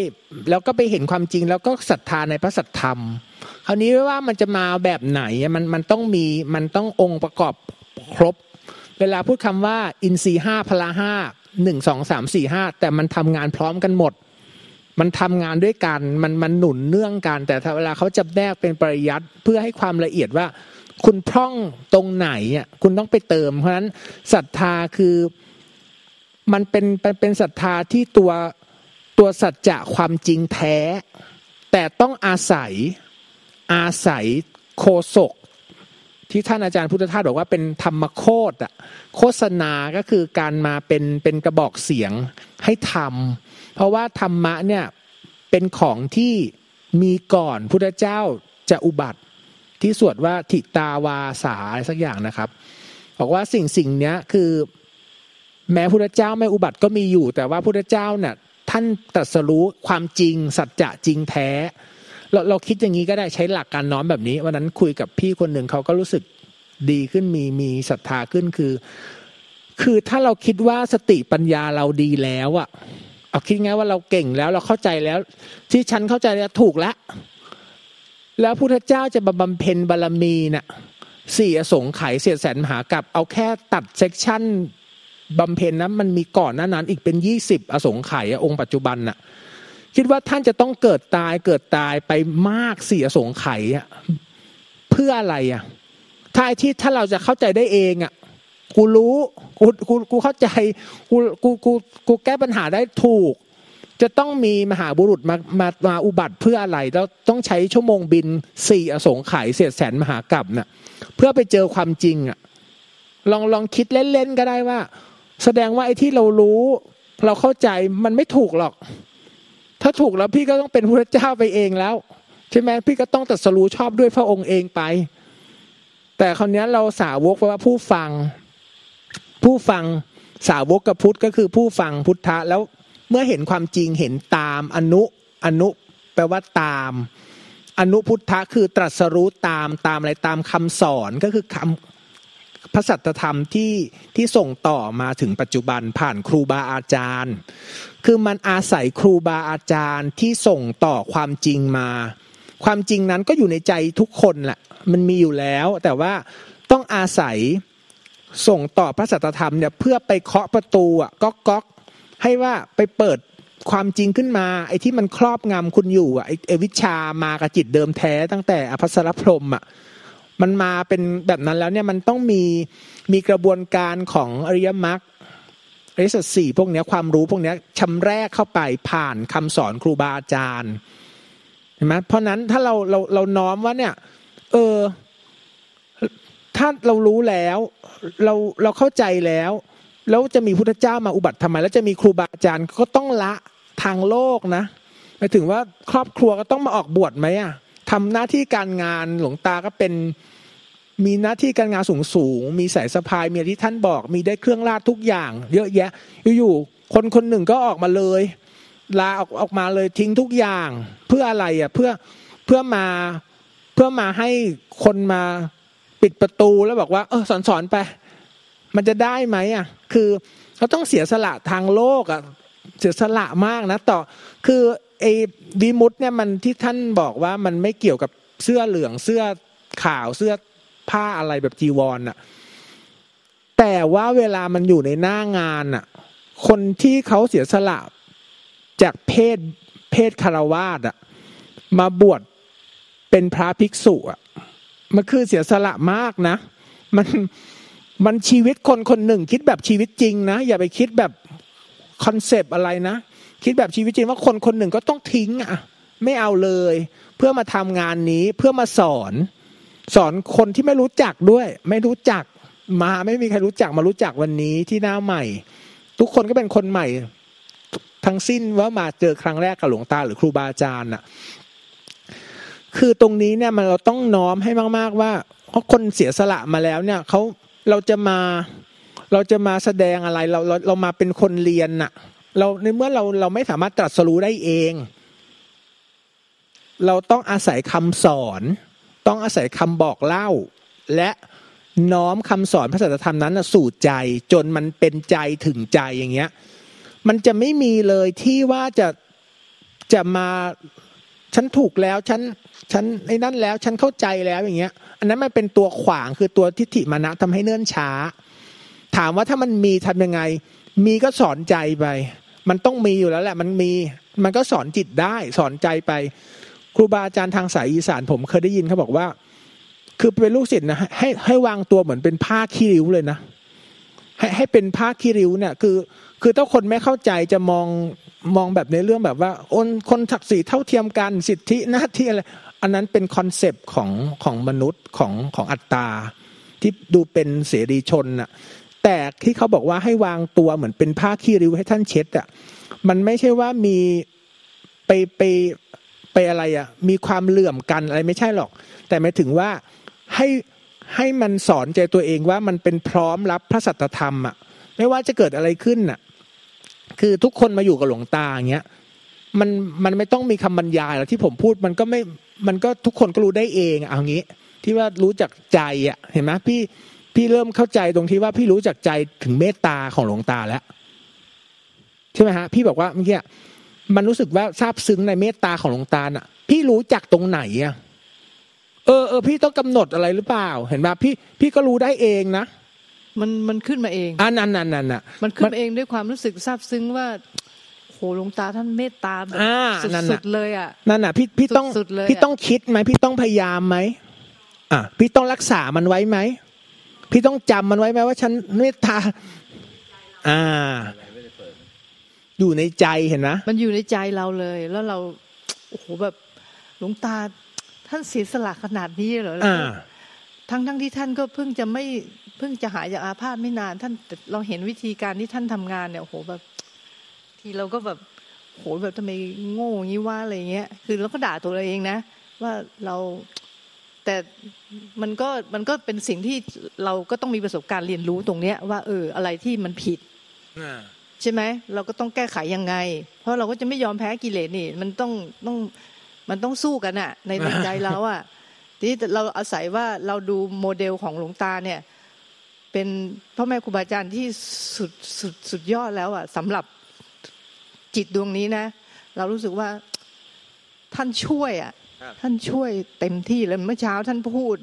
Speaker 4: แล้วก็ไปเห็นความจริง แล้วก็ศรัทธาในพระสัทธรรม คราวนี้ว่ามันจะมาแบบไหนมันมันต้องมีมันต้ององค์ประกอบครบ เวลาพูดคำว่า อินทรีห้าพละห้าหนึ่งสองสามสี่ห้าแต่มันทำงานพร้อมกันหมด มันทำงานด้วยกันมันมันหนุนเนื่องกัน แต่เวลาเขาจะแยกเป็นปริยัติเพื่อให้ความละเอียดว่า คุณพร่องตรงไหนอะคุณต้องไปเติม เพราะฉะนั้นศรัทธาคือมันเป็นเป็นศรัทธาที่ตัวตัวสัจจะความจริงแท้ แต่ต้องอาศัยอาศัยโคศกที่ท่านอาจารย์พุทธทาสบอกว่าเป็นธรรมโคตอะโฆษณาก็คือการมาเป็นเป็นกระบอกเสียงให้ทำเพราะว่าธรรมะเนี่ยเป็นของที่มีก่อนพุทธเจ้าจะอุบัติ ที่สวดว่าทิตาวาสาอะไรสักอย่างนะครับ บอกว่าสิ่งสิ่งนี้คือ แม้พุทธเจ้าไม่อุบัติก็มีอยู่ แต่ว่าพุทธเจ้าเนี่ยท่านตรัสรู้ความจริง สัจจะจริงแท้ เราเราคิดอย่างนี้ก็ได้ใช้หลักการน้อมแบบนี้วันนั้นคุยกับพี่คนหนึ่งเขาก็รู้สึกดีขึ้นมีมีศรัทธาขึ้นคือ คือถ้าเราคิดว่าสติปัญญาเราดีแล้วอะเอาคิดง่ายว่าเราเก่งแล้วเราเข้าใจแล้ว ที่ฉันเข้าใจแล้วถูกแล้ว แล้วพุทธเจ้าจะบำเพ็ญบารมีน่ะสี่อสงไขยเสียแสนมหากับเอาแค่ตัดเซกชันบำเพ็ญนั้นมันมีก่อนหน้านั้นอีกเป็นยี่สิบอสงไขยองค์ปัจจุบันน่ะ คิดว่าท่านจะต้องเกิดตายเกิดตายไปมากสี่อสงไขยอะเพื่ออะไรอะถ้าที่ถ้าเราจะเข้าใจได้เองอะกูรู้กูกูกูเข้าใจกูกูกูกูแก้ปัญหาได้ถูก จะต้องมีมหาบุรุษมามามาอุบัติเพื่ออะไรแล้วต้องใช้ชั่วโมงบินสี่อสงไขยเสียแสนมหากรัปน่ะ เพื่อไปเจอความจริงอะลองลองคิดเล่นๆก็ได้ว่า แสดงว่าไอ้ที่เรารู้ เราเข้าใจมันไม่ถูกหรอก ถ้าถูกแล้วพี่ก็ต้องเป็นพระเจ้าไปเองแล้วใช่ไหมพี่ก็ต้องตรัสรู้ชอบด้วยพระองค์เองไป แต่คราวนี้เราสาวกแปลว่าผู้ฟัง ผู้ฟังสาวกกับพุทธก็คือผู้ฟังพุทธะแล้ว เมื่อเห็นความจริงเห็นตามอนุอนุแปลว่าตาม อนุพุทธะคือตรัสรู้ตามตามอะไรตามคำสอนก็คือคำพระสัจธรรมที่ที่ส่งต่อมาถึงปัจจุบันผ่านครูบาอาจารย์ คือมันอาศัยครูบาอาจารย์ที่ส่งต่อความจริงมา ความจริงนั้นก็อยู่ในใจทุกคนแหละมันมีอยู่แล้ว แต่ว่าต้องอาศัยส่งต่อพระสัจธรรมเนี่ยเพื่อไปเคาะประตูอะก๊อกก๊อก ให้ว่าไปเปิดความจริงขึ้นมา ไอ้ที่มันครอบงำคุณอยู่อะไอ้ไอ้วิชามากระจิตเดิมแท้ตั้งแต่อภัสรพรมอะมันมาเป็นแบบนั้นแล้วเนี่ยมันต้องมีมีกระบวนการของอริยมรรคอริยสัจสี่พวกเนี้ยความรู้พวกเนี้ยชำแรกเข้าไปผ่านคำสอนครูบาอาจารย์เห็นไหมเพราะนั้นถ้าเราเราเราน้อมว่าเนี่ย เออ ถ้าเรารู้แล้ว เราเราเข้าใจแล้ว แล้วจะมีพุทธเจ้ามาอุบัติทำไม แล้วจะมีครูบาอาจารย์ก็ต้องละทางโลกนะหมายถึงว่าครอบครัวก็ต้องมาออกบวชไหมอะทำหน้าที่การงานหลวงตาก็เป็นมีหน้าที่การงานสูงสูง มีสายสะพายมีที่ท่านบอก มีได้เครื่องราชทุกอย่าง เยอะแยะ อยู่ๆคนคนหนึ่งก็ออกมาเลย ลาออกออกมาเลยทิ้งทุกอย่าง เพื่ออะไรอะเพื่อเพื่อมาเพื่อมาให้คนมาปิดประตูแล้วบอกว่า เออสอนสอนไป มันจะได้ไหมอะ คือเขาต้องเสียสละทางโลกอะเสียสละมากนะ ต่อ คือไอ้วิมุตเนี่ยมันที่ท่านบอกว่ามันไม่เกี่ยวกับเสื้อเหลืองเสื้อขาวเสื้อผ้าอะไรแบบจีวรน่ะ แต่ว่าเวลามันอยู่ในหน้างานน่ะ คนที่เขาเสียสละจากเพศเพศคารวาสอะ มาบวชเป็นพระภิกษุอะ มันคือเสียสละมากนะ มัน มันชีวิตคนคนหนึ่ง คิดแบบชีวิตจริงนะ อย่าไปคิดแบบคอนเซปต์อะไรนะ คิดแบบชีวิตจริงว่าคนคนหนึ่งก็ต้องทิ้งอะ ไม่เอาเลย เพื่อมาทำงานนี้เพื่อมาสอน สอนคนที่ไม่รู้จักด้วย ไม่รู้จักมาไม่มีใครรู้จักมารู้จักวันนี้ที่หน้าใหม่ ทุกคนก็เป็นคนใหม่ ทั้งสิ้นว่ามาเจอครั้งแรกกับหลวงตาหรือครูบาอาจารย์น่ะ คือตรงนี้เนี่ยมันเราต้องน้อมให้มาก ๆ ว่าเพราะคนเสียสละมาแล้วเนี่ยเขา เราจะมาเราจะมาแสดงอะไรเราเราเรามาเป็นคนเรียนน่ะ เราในเมื่อเราเราไม่สามารถตรัสรู้ได้เอง เราต้องอาศัยคำสอน ต้องอาศัยคำบอกเล่า และน้อมคำสอนพระสัจธรรมนั้นสู่ใจ จนมันเป็นใจถึงใจอย่างเงี้ย มันจะไม่มีเลยที่ว่าจะจะมา ฉันถูกแล้วฉันฉันไอ้นั่นแล้วฉันเข้าใจแล้วอย่างเงี้ย อันนั้นมันเป็นตัวขวางคือตัวทิฏฐิมานะทำให้เนื่นช้า ถามว่าถ้ามันมีทำยังไง มีก็สอนใจไป มันต้องมีอยู่แล้วแหละ มันมีมันก็สอนจิตได้สอนใจไป ครูบาอาจารย์ทางสายอีสานผมเคยได้ยินเขาบอกว่า คือเป็นลูกศิษย์นะให้ให้วางตัวเหมือนเป็นผ้าขี้ริ้วเลยนะให้ให้เป็นผ้าขี้ริ้วเนี่ยคือ คือถ้าคนไม่เข้าใจจะมอง มองแบบในเรื่องแบบว่าอนคนศักดิ์ศรีเท่าเทียมกันสิทธิหน้าที่อะไรอันนั้นเป็น concept ของของมนุษย์ของของอัตตา ที่ดูเป็นเสรีชนน่ะแต่ที่เขาบอกว่าให้วางตัวเหมือนเป็นผ้าขี้ริ้วให้ท่านเช็ดอะมันไม่ใช่ว่ามีไปไปไปอะไรอะมีความเหลื่อมกันอะไรไม่ใช่หรอก แต่หมายถึงว่าให้ให้มันสอนใจตัวเองว่ามันเป็นพร้อมรับพระสัตธรรมอะไม่ว่าจะเกิดอะไรขึ้นน่ะ คือทุกคนมาอยู่กับหลวงตาอย่างเงี้ยมันมันไม่ต้องมีคำบรรยายหรอกที่ผมพูดมันก็ไม่มันก็ทุกคนก็รู้ได้เองเอางี้ ที่ว่ารู้จักใจอะเห็นไหมพี่พี่เริ่มเข้าใจตรงที่ว่าพี่รู้จักใจถึงเมตตาของหลวงตาแล้วใช่ไหมฮะพี่บอกว่าเมื่อกี้มันรู้สึกว่าซาบซึ้งในเมตตาของหลวงตาน่ะ พี่รู้จักตรงไหนอะเออเออพี่ต้องกำหนดอะไรหรือเปล่า เห็นไหมพี่พี่ก็รู้ได้เองนะ
Speaker 3: มันมันขึ้นมาเอง
Speaker 4: อ่านั่นนั่นนั่นน่ะ
Speaker 3: มันขึ้นมาเองด้วยความรู้สึกซาบซึ้งว่าโหหลวงตาท่านเมตตาแบบ
Speaker 4: อ่านั่น
Speaker 3: สุ
Speaker 4: น่ะ
Speaker 3: ดๆเลยอะ
Speaker 4: นั่นน่ะพี่พี่ต้อง
Speaker 3: สุดๆเลย
Speaker 4: พี่
Speaker 3: อะ
Speaker 4: ต้องคิดไหมพี่ต้องพยายามไหมอะพี่ต้องรักษามันไว้ไหมพี่ต้องจำมันไว้ไหมว่าฉันเมตตาอ่า อยู่ในใจเห็นนะ
Speaker 3: มันอยู่ในใจเราเลย แล้วเราโอ้โหแบบหลวงตาท่านเสียสละขนาดนี้เหรอแล้ว
Speaker 4: อ่า
Speaker 3: ก็ ทั้งทั้งที่ท่านก็เพิ่งจะไม่เพิ่งจะหายจากอาพาธไม่นาน ท่านแต่เราเห็นวิธีการที่ท่านทำงานเนี่ยโอ้โหแบบ ทีเราก็แบบโหแบบทำไมโง่อย่างนี้ว่าอะไรเงี้ย คือเราก็ด่าตัวเราเองนะ ว่าเราแต่มันก็มันก็เป็นสิ่งที่เราก็ต้องมีประสบการณ์เรียนรู้ตรงเนี้ย ว่าเอออะไรที่มันผิดใช่ไหมเราก็ต้องแก้ไขยังไง เพราะเราก็จะไม่ยอมแพ้กิเลสนี่ มันต้องต้องมันต้องสู้กันอะในในใจเราอะที นี้เราอาศัยว่าเราดูโมเดลของหลวงตาเนี่ย เป็นพ่อแม่ครูบาอาจารย์ที่สุดสุดสุดยอดแล้วอะสำหรับจิตดวงนี้นะ เรารู้สึกว่าท่านช่วยอะท่านช่วยเต็มที่เลยเมื่อเช้าท่านพูด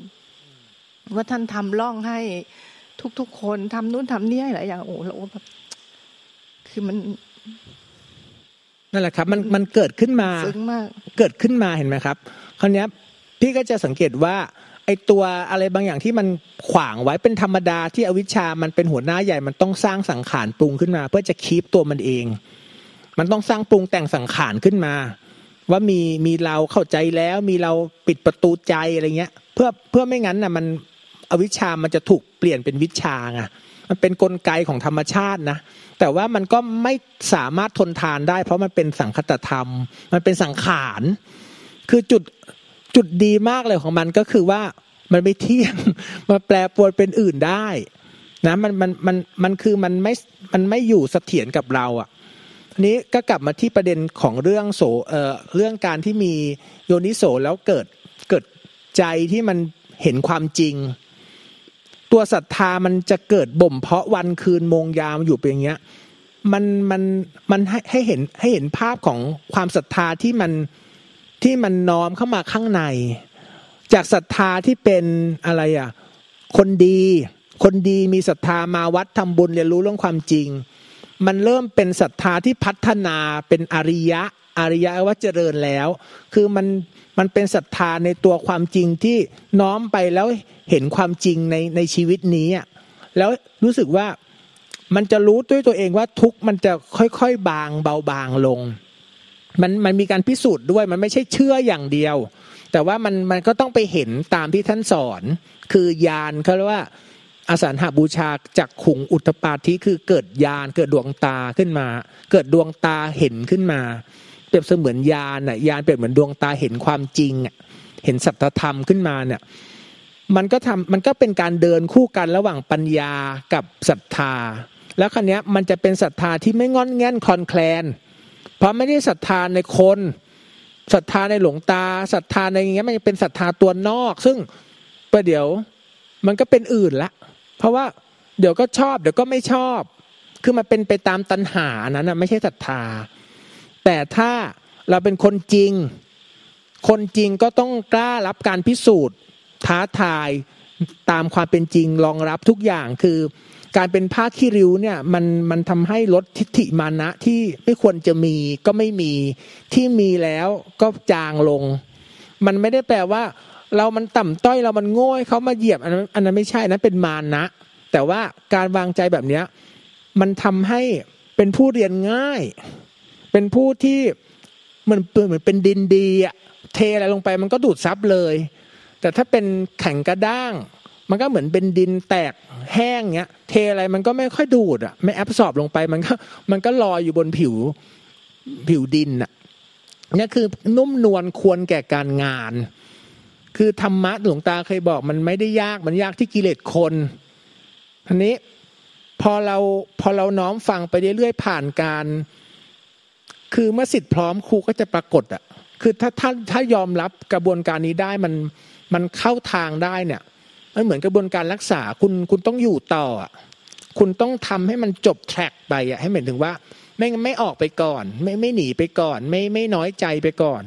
Speaker 3: ว่าท่านทำร่องให้ทุกๆคนทำนู่นทำนี่ให้หลายอย่างโอ้โหเราแบบคือมัน
Speaker 4: นั่นแหละครับ มันมันเกิดขึ้นมา
Speaker 3: ซึ้งมาก
Speaker 4: เกิดขึ้นมาเห็นไหมครับคราวเนี้ย พี่ก็จะสังเกตว่าไอตัวอะไรบางอย่างที่มันขวางไว้เป็นธรรมดาที่อวิชชามันเป็นหัวหน้าใหญ่มันต้องสร้างสังขารปรุงขึ้นมา เพื่อจะคีปตัวมันเอง มันต้องสร้างปรุงแต่งสังขารขึ้นมา ว่ามีมีเราเข้าใจแล้ว มีเราปิดประตูใจอะไรเงี้ย เพื่อเพื่อไม่งั้นน่ะมันอวิชชามันจะถูกเปลี่ยนเป็นวิชาไงมันเป็นกลไกของธรรมชาตินะแต่ว่ามันก็ไม่สามารถทนทานได้ เพราะมันเป็นสังคตธรรม มันเป็นสังขาร คือจุด จุดดีมากเลยของมันก็คือว่ามันไม่เที่ยงมาแปลปรวนเป็นอื่นได้นะมันมันมันมันคือมันไม่มันไม่อยู่เสถียรกับเราอะทีนี้ก็กลับมาที่ประเด็นของเรื่องโสเอ่อเรื่องการที่มีโยนิโสแล้วเกิดเกิดใจที่มันเห็นความจริง ตัวศรัทธามันจะเกิดบ่มเพาะวันคืนโมงยามอยู่เป็นอย่างเงี้ยมันมันมันให้ให้เห็นให้เห็นภาพของความศรัทธาที่มัน ที่มันน้อมเข้ามาข้างใน จากศรัทธาที่เป็นอะไรอะ คนดี คนดีมีศรัทธามาวัดทำบุญเรียนรู้เรื่องความจริง มันเริ่มเป็นศรัทธาที่พัฒนาเป็นอริยะอริยะว่าเจริญแล้ว คือมันมันเป็นศรัทธาในตัวความจริงที่น้อมไปแล้วเห็นความจริงในในชีวิตนี้อะแล้วรู้สึกว่ามันจะรู้ด้วยตัวเองว่าทุกมันจะค่อยๆ บางเบาบางลง มันมันมีการพิสูจน์ด้วย มันไม่ใช่เชื่ออย่างเดียว แต่ว่ามันมันก็ต้องไปเห็นตามที่ท่านสอน คือยานเขาเรียกว่าอาสาหาบูชาจากขุงอุตปาธิคือเกิดยานเกิดดวงตาขึ้นมา เกิดดวงตาเห็นขึ้นมา เปรียบเสมือนยานน่ะยานเปรียบเหมือนดวงตาเห็นความจริงอะเห็นสัจธรรมขึ้นมาเนี่ยมันก็ทำมันก็เป็นการเดินคู่กันระหว่างปัญญากับศรัทธา แล้วคันนี้มันจะเป็นศรัทธาที่ไม่งอนแง่นคลอนแคลน เพราะไม่ได้ศรัทธาในคนศรัทธาในหลวงตาศรัทธาในอย่างเงี้ยมันเป็นศรัทธาตัวนอก ซึ่งประเดี๋ยวมันก็เป็นอื่นละ เพราะว่าเดี๋ยวก็ชอบ เดี๋ยวก็ไม่ชอบ คือมันเป็นไปตามตัณหานั้นนะไม่ใช่ศรัทธา แต่ถ้าเราเป็นคนจริง คนจริงก็ต้องกล้ารับการพิสูจน์ ท้าทายตามความเป็นจริงรองรับทุกอย่างคือ การเป็นผ้าขี้ริ้วเนี่ยมันมันทำให้ลดทิฏฐิมานะที่ไม่ควรจะมีก็ไม่มีที่มีแล้วก็จางลง มันไม่ได้แปลว่า เรามันต่ำต้อยเรามันโง่ให้เขามาเหยียบอันนั้นอันนั้นไม่ใช่นะเป็นมานะ แต่ว่าการวางใจแบบเนี้ยมันทำให้เป็นผู้เรียนง่าย เป็นผู้ที่เหมือนเหมือนเป็นดินดีอะเทอะไรลงไปมันก็ดูดซับเลย แต่ถ้าเป็นแข็งกระด้าง มันก็เหมือนเป็นดินแตกแห้งเงี้ย เทอะไรมันก็ไม่ค่อยดูดอะไม่แอบสอบลงไปมันก็มันก็ลอยอยู่บนผิวผิวดินอะนี่คือนุ่มนวลควรแก่การงาน คือธรรมะหลวงตาเคยบอกมันไม่ได้ยากมันยากที่กิเลสคนทีนี้พอเราพอเราน้อมฟังไปเรื่อยๆผ่านการ คือเมื่อสิทธิ์พร้อมครูก็จะปรากฏอะคือถ้าถ้าถ้ายอมรับกระบวนการนี้ได้มันมันเข้าทางได้เนี่ย มันเหมือนกระบวนการรักษาคุณคุณต้องอยู่ต่อคุณต้องทำให้มันจบแทร็กไปอะให้เหมือนถึงว่า ไม่ไม่ออกไปก่อน ไม่ไม่หนีไปก่อน ไม่ไม่น้อยใจไปก่อน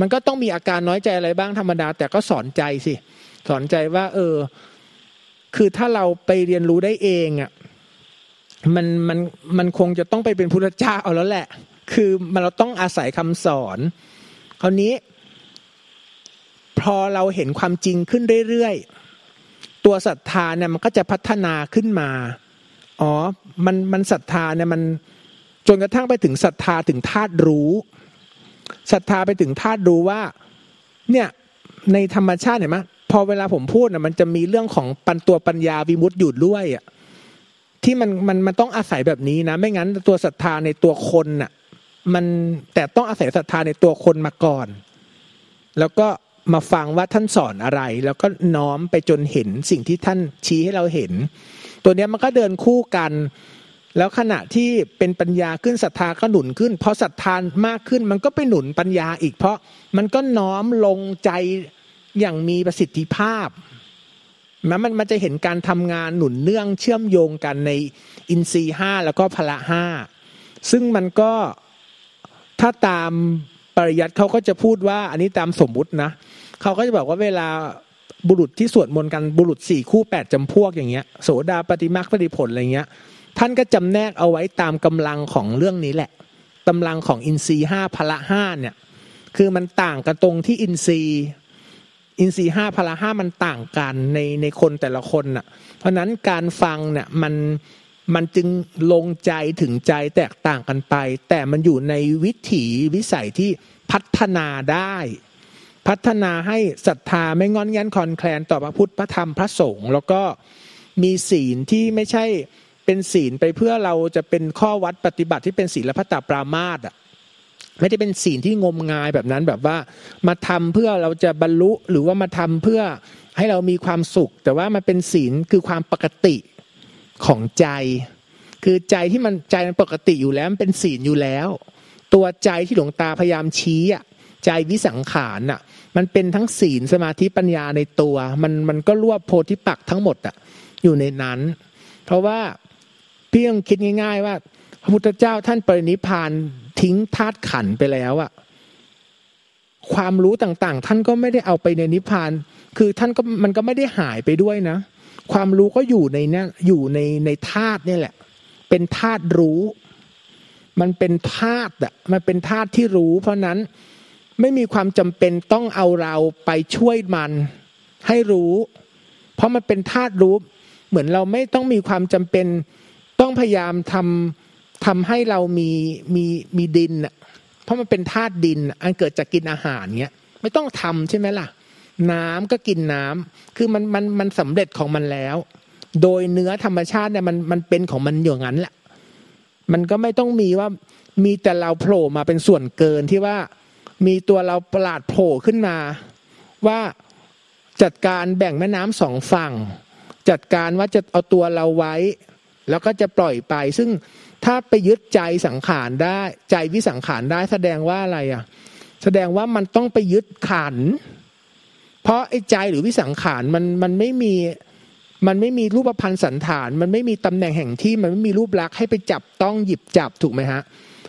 Speaker 4: มันก็ต้องมีอาการน้อยใจอะไรบ้างธรรมดา แต่ก็สอนใจสิสอนใจว่า เออ คือถ้าเราไปเรียนรู้ได้เองอะมันมันมันคงจะต้องไปเป็นพุทธเจ้าเอาแล้วแหละ คือมันเราต้องอาศัยคำสอน คราวนี้ พอเราเห็นความจริงขึ้นเรื่อยๆ ตัวศรัทธาเนี่ยมันก็จะพัฒนาขึ้นมา อ๋อ มันมันศรัทธาเนี่ยมันจนกระทั่งไปถึงศรัทธาถึงธาตุรู้ศรัทธาไปถึงธาตุรู้ว่า เนี่ยในธรรมชาติเห็นไหมพอเวลาผมพูดนะมันจะมีเรื่องของปันตัวปัญญาวิมุตติอยู่ด้วยอะที่มันมันมันต้องอาศัยแบบนี้นะ ไม่งั้นตัวศรัทธาในตัวคนน่ะ มันแต่ต้องอาศัยศรัทธาในตัวคนมาก่อน แล้วก็ มาฟังว่าท่านสอนอะไร แล้วก็น้อมไปจนเห็นสิ่งที่ท่านชี้ให้เราเห็น ตัวนี้มันก็เดินคู่กัน แล้วขณะที่เป็นปัญญาขึ้นศรัทธาก็หนุนขึ้นพอศรัทธามากขึ้นมันก็ไปหนุนปัญญาอีก เพราะมันก็น้อมลงใจอย่างมีประสิทธิภาพมันมันมันจะเห็นการทำงานหนุนเนื่องเชื่อมโยงกันในอินทรีห้าแล้วก็พละห้าซึ่งมันก็ถ้าตามปริยัติเขาก็จะพูดว่าอันนี้ตามสมมุตินะ เขาก็จะบอกว่าเวลาบุรุษที่สวดมนต์กันบุรุษสี่คู่แปดจำพวกอย่างเงี้ยโสดาปฏิมาปฏิผลอะไรเงี้ย ท่านก็จำแนกเอาไว้ตามกำลังของเรื่องนี้แหละกำลังของอินทรีห้าพละห้าเนี่ย คือมันต่างกันตรงที่อินทรีอินทรีห้าพละห้ามันต่างกันในในคนแต่ละคนน่ะ เพราะนั้นการฟังเนี่ยมันมันจึงลงใจถึงใจแตกต่างกันไป แต่มันอยู่ในวิถีวิสัยที่พัฒนาได้ พัฒนาให้ศรัทธาไม่งอนแงนคอนแคลนต่อพระพุทธพระธรรมพระสงฆ์แล้วก็มีศีลที่ไม่ใช่เป็นศีลไปเพื่อเราจะเป็นข้อวัดปฏิบัติที่เป็นศีลพัตตปรามาตอะไม่ได้เป็นศีลที่งมงายแบบนั้นแบบว่า มาทำเพื่อเราจะบรรลุหรือว่ามาทำเพื่อให้เรามีความสุข แต่ว่ามันเป็นศีลคือความปกติของใจ คือใจที่มันใจมันปกติอยู่แล้วมันเป็นศีลอยู่แล้ว ตัวใจที่หลวงตาพยายามชี้อะ ใจวิสังขารอะ มันเป็นทั้งศีลสมาธิปัญญาในตัว มันมันก็รวบโพธิปักทั้งหมดอะอยู่ในนั้น เพราะว่าเพี่ต้องคิดง่าย ๆ ว่า พระพุทธเจ้าท่านปรินิพานทิ้งธาตุขันไปแล้วอะความรู้ต่างๆ ท่านก็ไม่ได้เอาไปในนิพพาน คือท่านก็มันก็ไม่ได้หายไปด้วยนะ ความรู้ก็อยู่ในนี้อยู่ในในธาตุนี่แหละ เป็นธาตุรู้ มันเป็นธาตุอะ มันเป็นธาตุที่รู้ เพราะนั้น ไม่มีความจำเป็นต้องเอาเราไปช่วยมันให้รู้ เพราะมันเป็นธาตุรู้ เหมือนเราไม่ต้องมีความจำเป็น ต้องพยายามทำทำให้เรามีมีมีดินอะเพราะมันเป็นธาตุดิน อันเกิดจากกินอาหารเนี้ยไม่ต้องทำใช่ไหมล่ะ น้ำก็กินน้ำคือมันมันมันสำเร็จของมันแล้ว โดยเนื้อธรรมชาติเนี่ยมันมันเป็นของมันอย่างนั้นแหละมันก็ไม่ต้องมีว่ามีแต่เราโผล่มาเป็นส่วนเกินที่ว่า มีตัวเราประหลาดโผล่ขึ้นมา ว่าจัดการแบ่งแม่น้ำสองฝั่ง จัดการว่าจะเอาตัวเราไว้ แล้วก็จะปล่อยไป ซึ่งถ้าไปยึดใจสังขารได้ ใจวิสังขารได้แสดงว่าอะไรอะ แสดงว่ามันต้องไปยึดขัน เพราะไอ้ใจหรือวิสังขารมันมันไม่มีมันไม่มีรูปพันธ์สันฐาน มันไม่มีตำแหน่งแห่งที่ มันไม่มีรูปลักษณ์ให้ไปจับต้องหยิบจับถูกไหมฮะ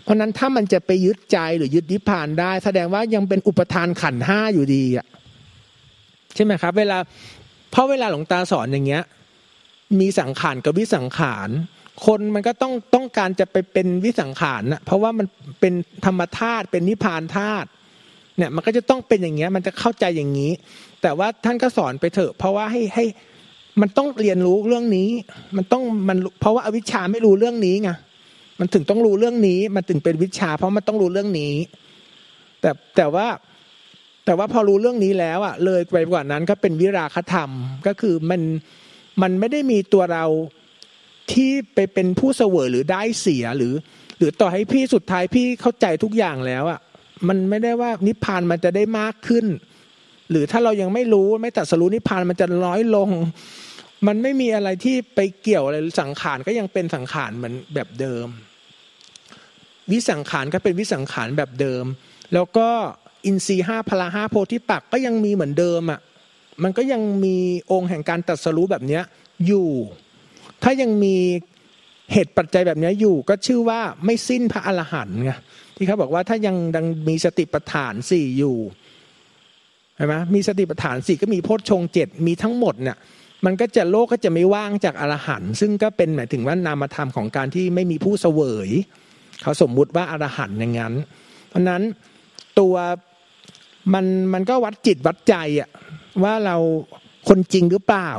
Speaker 4: เพราะนั้นถ้ามันจะไปยึดใจหรือยึดนิพพานได้ แสดงว่ายังเป็นอุปทานขันห้าอยู่ดีอะใช่ไหมครับ เวลาเพราะเวลาหลวงตาสอนอย่างเงี้ย มีสังขารกับวิสังขารคนมันก็ต้องต้องการจะไปเป็นวิสังขารนะเพราะว่ามันเป็นธรรมธาตุเป็นนิพพานธาตุเนี่ยมันก็จะต้องเป็นอย่างเงี้ย มันจะเข้าใจอย่างนี้ แต่ว่าท่านก็สอนไปเถอะ เพราะว่าให้ให้มันต้องเรียนรู้เรื่องนี้ มันต้องมันเพราะว่าอวิชชาไม่รู้เรื่องนี้ไง มันถึงต้องรู้เรื่องนี้ มันถึงเป็นวิชา เพราะมันต้องรู้เรื่องนี้ แต่แต่ว่าแต่ว่าพอรู้เรื่องนี้แล้วอะเลยไปกว่านั้นก็เป็นวิราคธรรมก็คือมันมันไม่ได้มีตัวเราที่ไปเป็นผู้เสวยหรือได้เสียหรือ หรือต่อให้พี่สุดท้ายพี่เข้าใจทุกอย่างแล้วอะมันไม่ได้ว่านิพพานมันจะได้มากขึ้น หรือถ้าเรายังไม่รู้ไม่ตัดสรู้นิพพานมันจะน้อยลง มันไม่มีอะไรที่ไปเกี่ยวอะไรสังขารก็ยังเป็นสังขารเหมือนแบบเดิม วิสังขารก็เป็นวิสังขารแบบเดิม แล้วก็อินทรีห้าพละห้าโพธิปักก็ยังมีเหมือนเดิมอะมันก็ยังมีองค์แห่งการตัดสรู้แบบเนี้ยอยู่ ถ้ายังมีเหตุปัจจัยแบบนี้อยู่ก็ชื่อว่าไม่สิ้นพระอรหันต์ไงที่เขาบอกว่าถ้ายังดังมีสติปัฏฐานสี่อยู่ใช่ไหมมีสติปัฏฐานสี่ก็มีโพชฌงเจ็ดมีทั้งหมดเนี่ย มันก็จะโลกก็จะไม่ว่างจากอรหันต์ซึ่งก็เป็นหมายถึงว่านามธรรมของการที่ไม่มีผู้เสวย เขาสมมุติว่าอรหันต์อย่างนั้น เพราะนั้นตัวมันมันก็วัดจิตวัดใจอะว่าเราคนจริงหรือเปล่า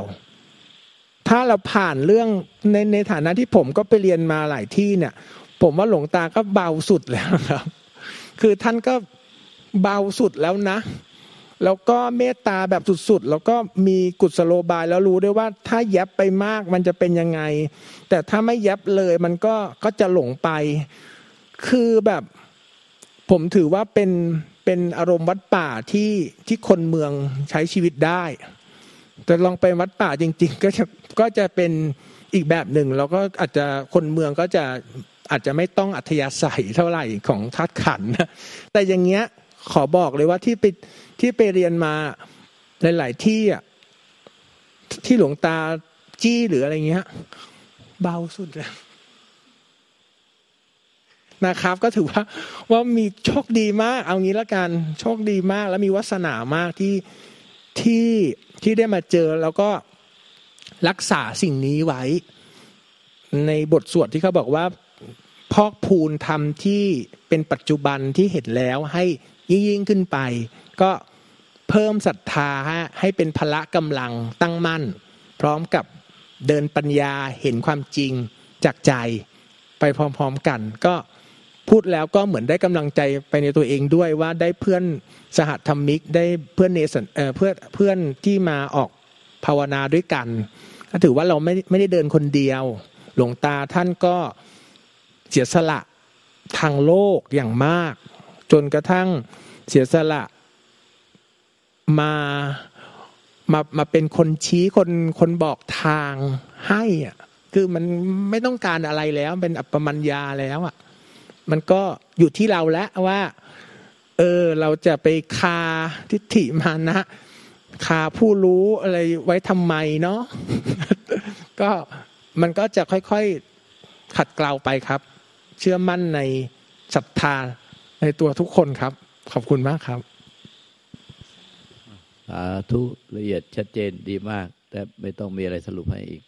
Speaker 4: ถ้าเราผ่านเรื่องในในฐานะที่ผมก็ไปเรียนมาหลายที่เนี่ย ผมว่าหลวงตาก็เบาสุดแล้วครับ คือท่านก็เบาสุดแล้วนะ แล้วก็เมตตาแบบสุดๆ แล้วก็มีกุศโลบายแล้วรู้ด้วยว่าถ้าแยบไปมากมันจะเป็นยังไง แต่ถ้าไม่แยบเลยมันก็ก็จะหลงไป คือแบบผมถือว่าเป็นเป็นอารมณ์วัดป่าที่ที่คนเมืองใช้ชีวิตได้ แต่ลองไปวัดป่าจริง ๆ ก็จะก็จะเป็นอีกแบบหนึ่งแล้วก็อาจจะคนเมืองก็จะอาจจะไม่ต้องอัธยาศัยเท่าไหร่ของทัดขันแต่อย่างเงี้ยขอบอกเลยว่าที่ไป ที่ไปเรียนมาหลาย ๆ ที่อะที่หลวงตาจี้หรืออะไรเงี้ย เบาสุดเลยนะครับ ก็ถือว่าว่ามีโชคดีมาก เอางี้ละกันโชคดีมาก แล้วมีวาสนามากที่ที่ที่ได้มาเจอแล้วก็รักษาสิ่งนี้ไว้ ในบทสวดที่เขาบอกว่าพอกพูนทำที่เป็นปัจจุบันที่เห็นแล้วให้ยิ่งขึ้นไป ก็ พิ่มศรัทธาให้เป็นพละกำลังตั้งมั่น พร้อมกับเดินปัญญาเห็นความจริงจากใจไปพร้อมๆกัน ก็พูดแล้วก็เหมือนได้กำลังใจไปในตัวเองด้วยว่าได้เพื่อนสหธรรมิกได้เพื่อนเนสันเอ่อเพื่อนเพื่อนที่มาออกภาวนาด้วยกันก็ถือว่าเราไม่ไม่ได้เดินคนเดียว หลวงตาท่านก็เสียสละทางโลกอย่างมาก จนกระทั่งเสียสละ มามามาเป็นคนชี้คนคนบอกทางให้อะคือมันไม่ต้องการอะไรแล้วเป็นอัปปมัญญาแล้วอะมันก็อยู่ที่เราแล้วว่า เออเราจะไปคาทิฏฐิมานะคาผู้รู้อะไรไว้ทำไมเนาะก็มันก็จะค่อยๆขัดเกลาไปครับ เชื่อมั่นในศรัทธาในตัวทุกคนครับ ขอบคุณมากครับ
Speaker 2: สาธุละเอียดชัดเจนดีมาก แต่ไม่ต้องมีอะไรสรุปให้อีก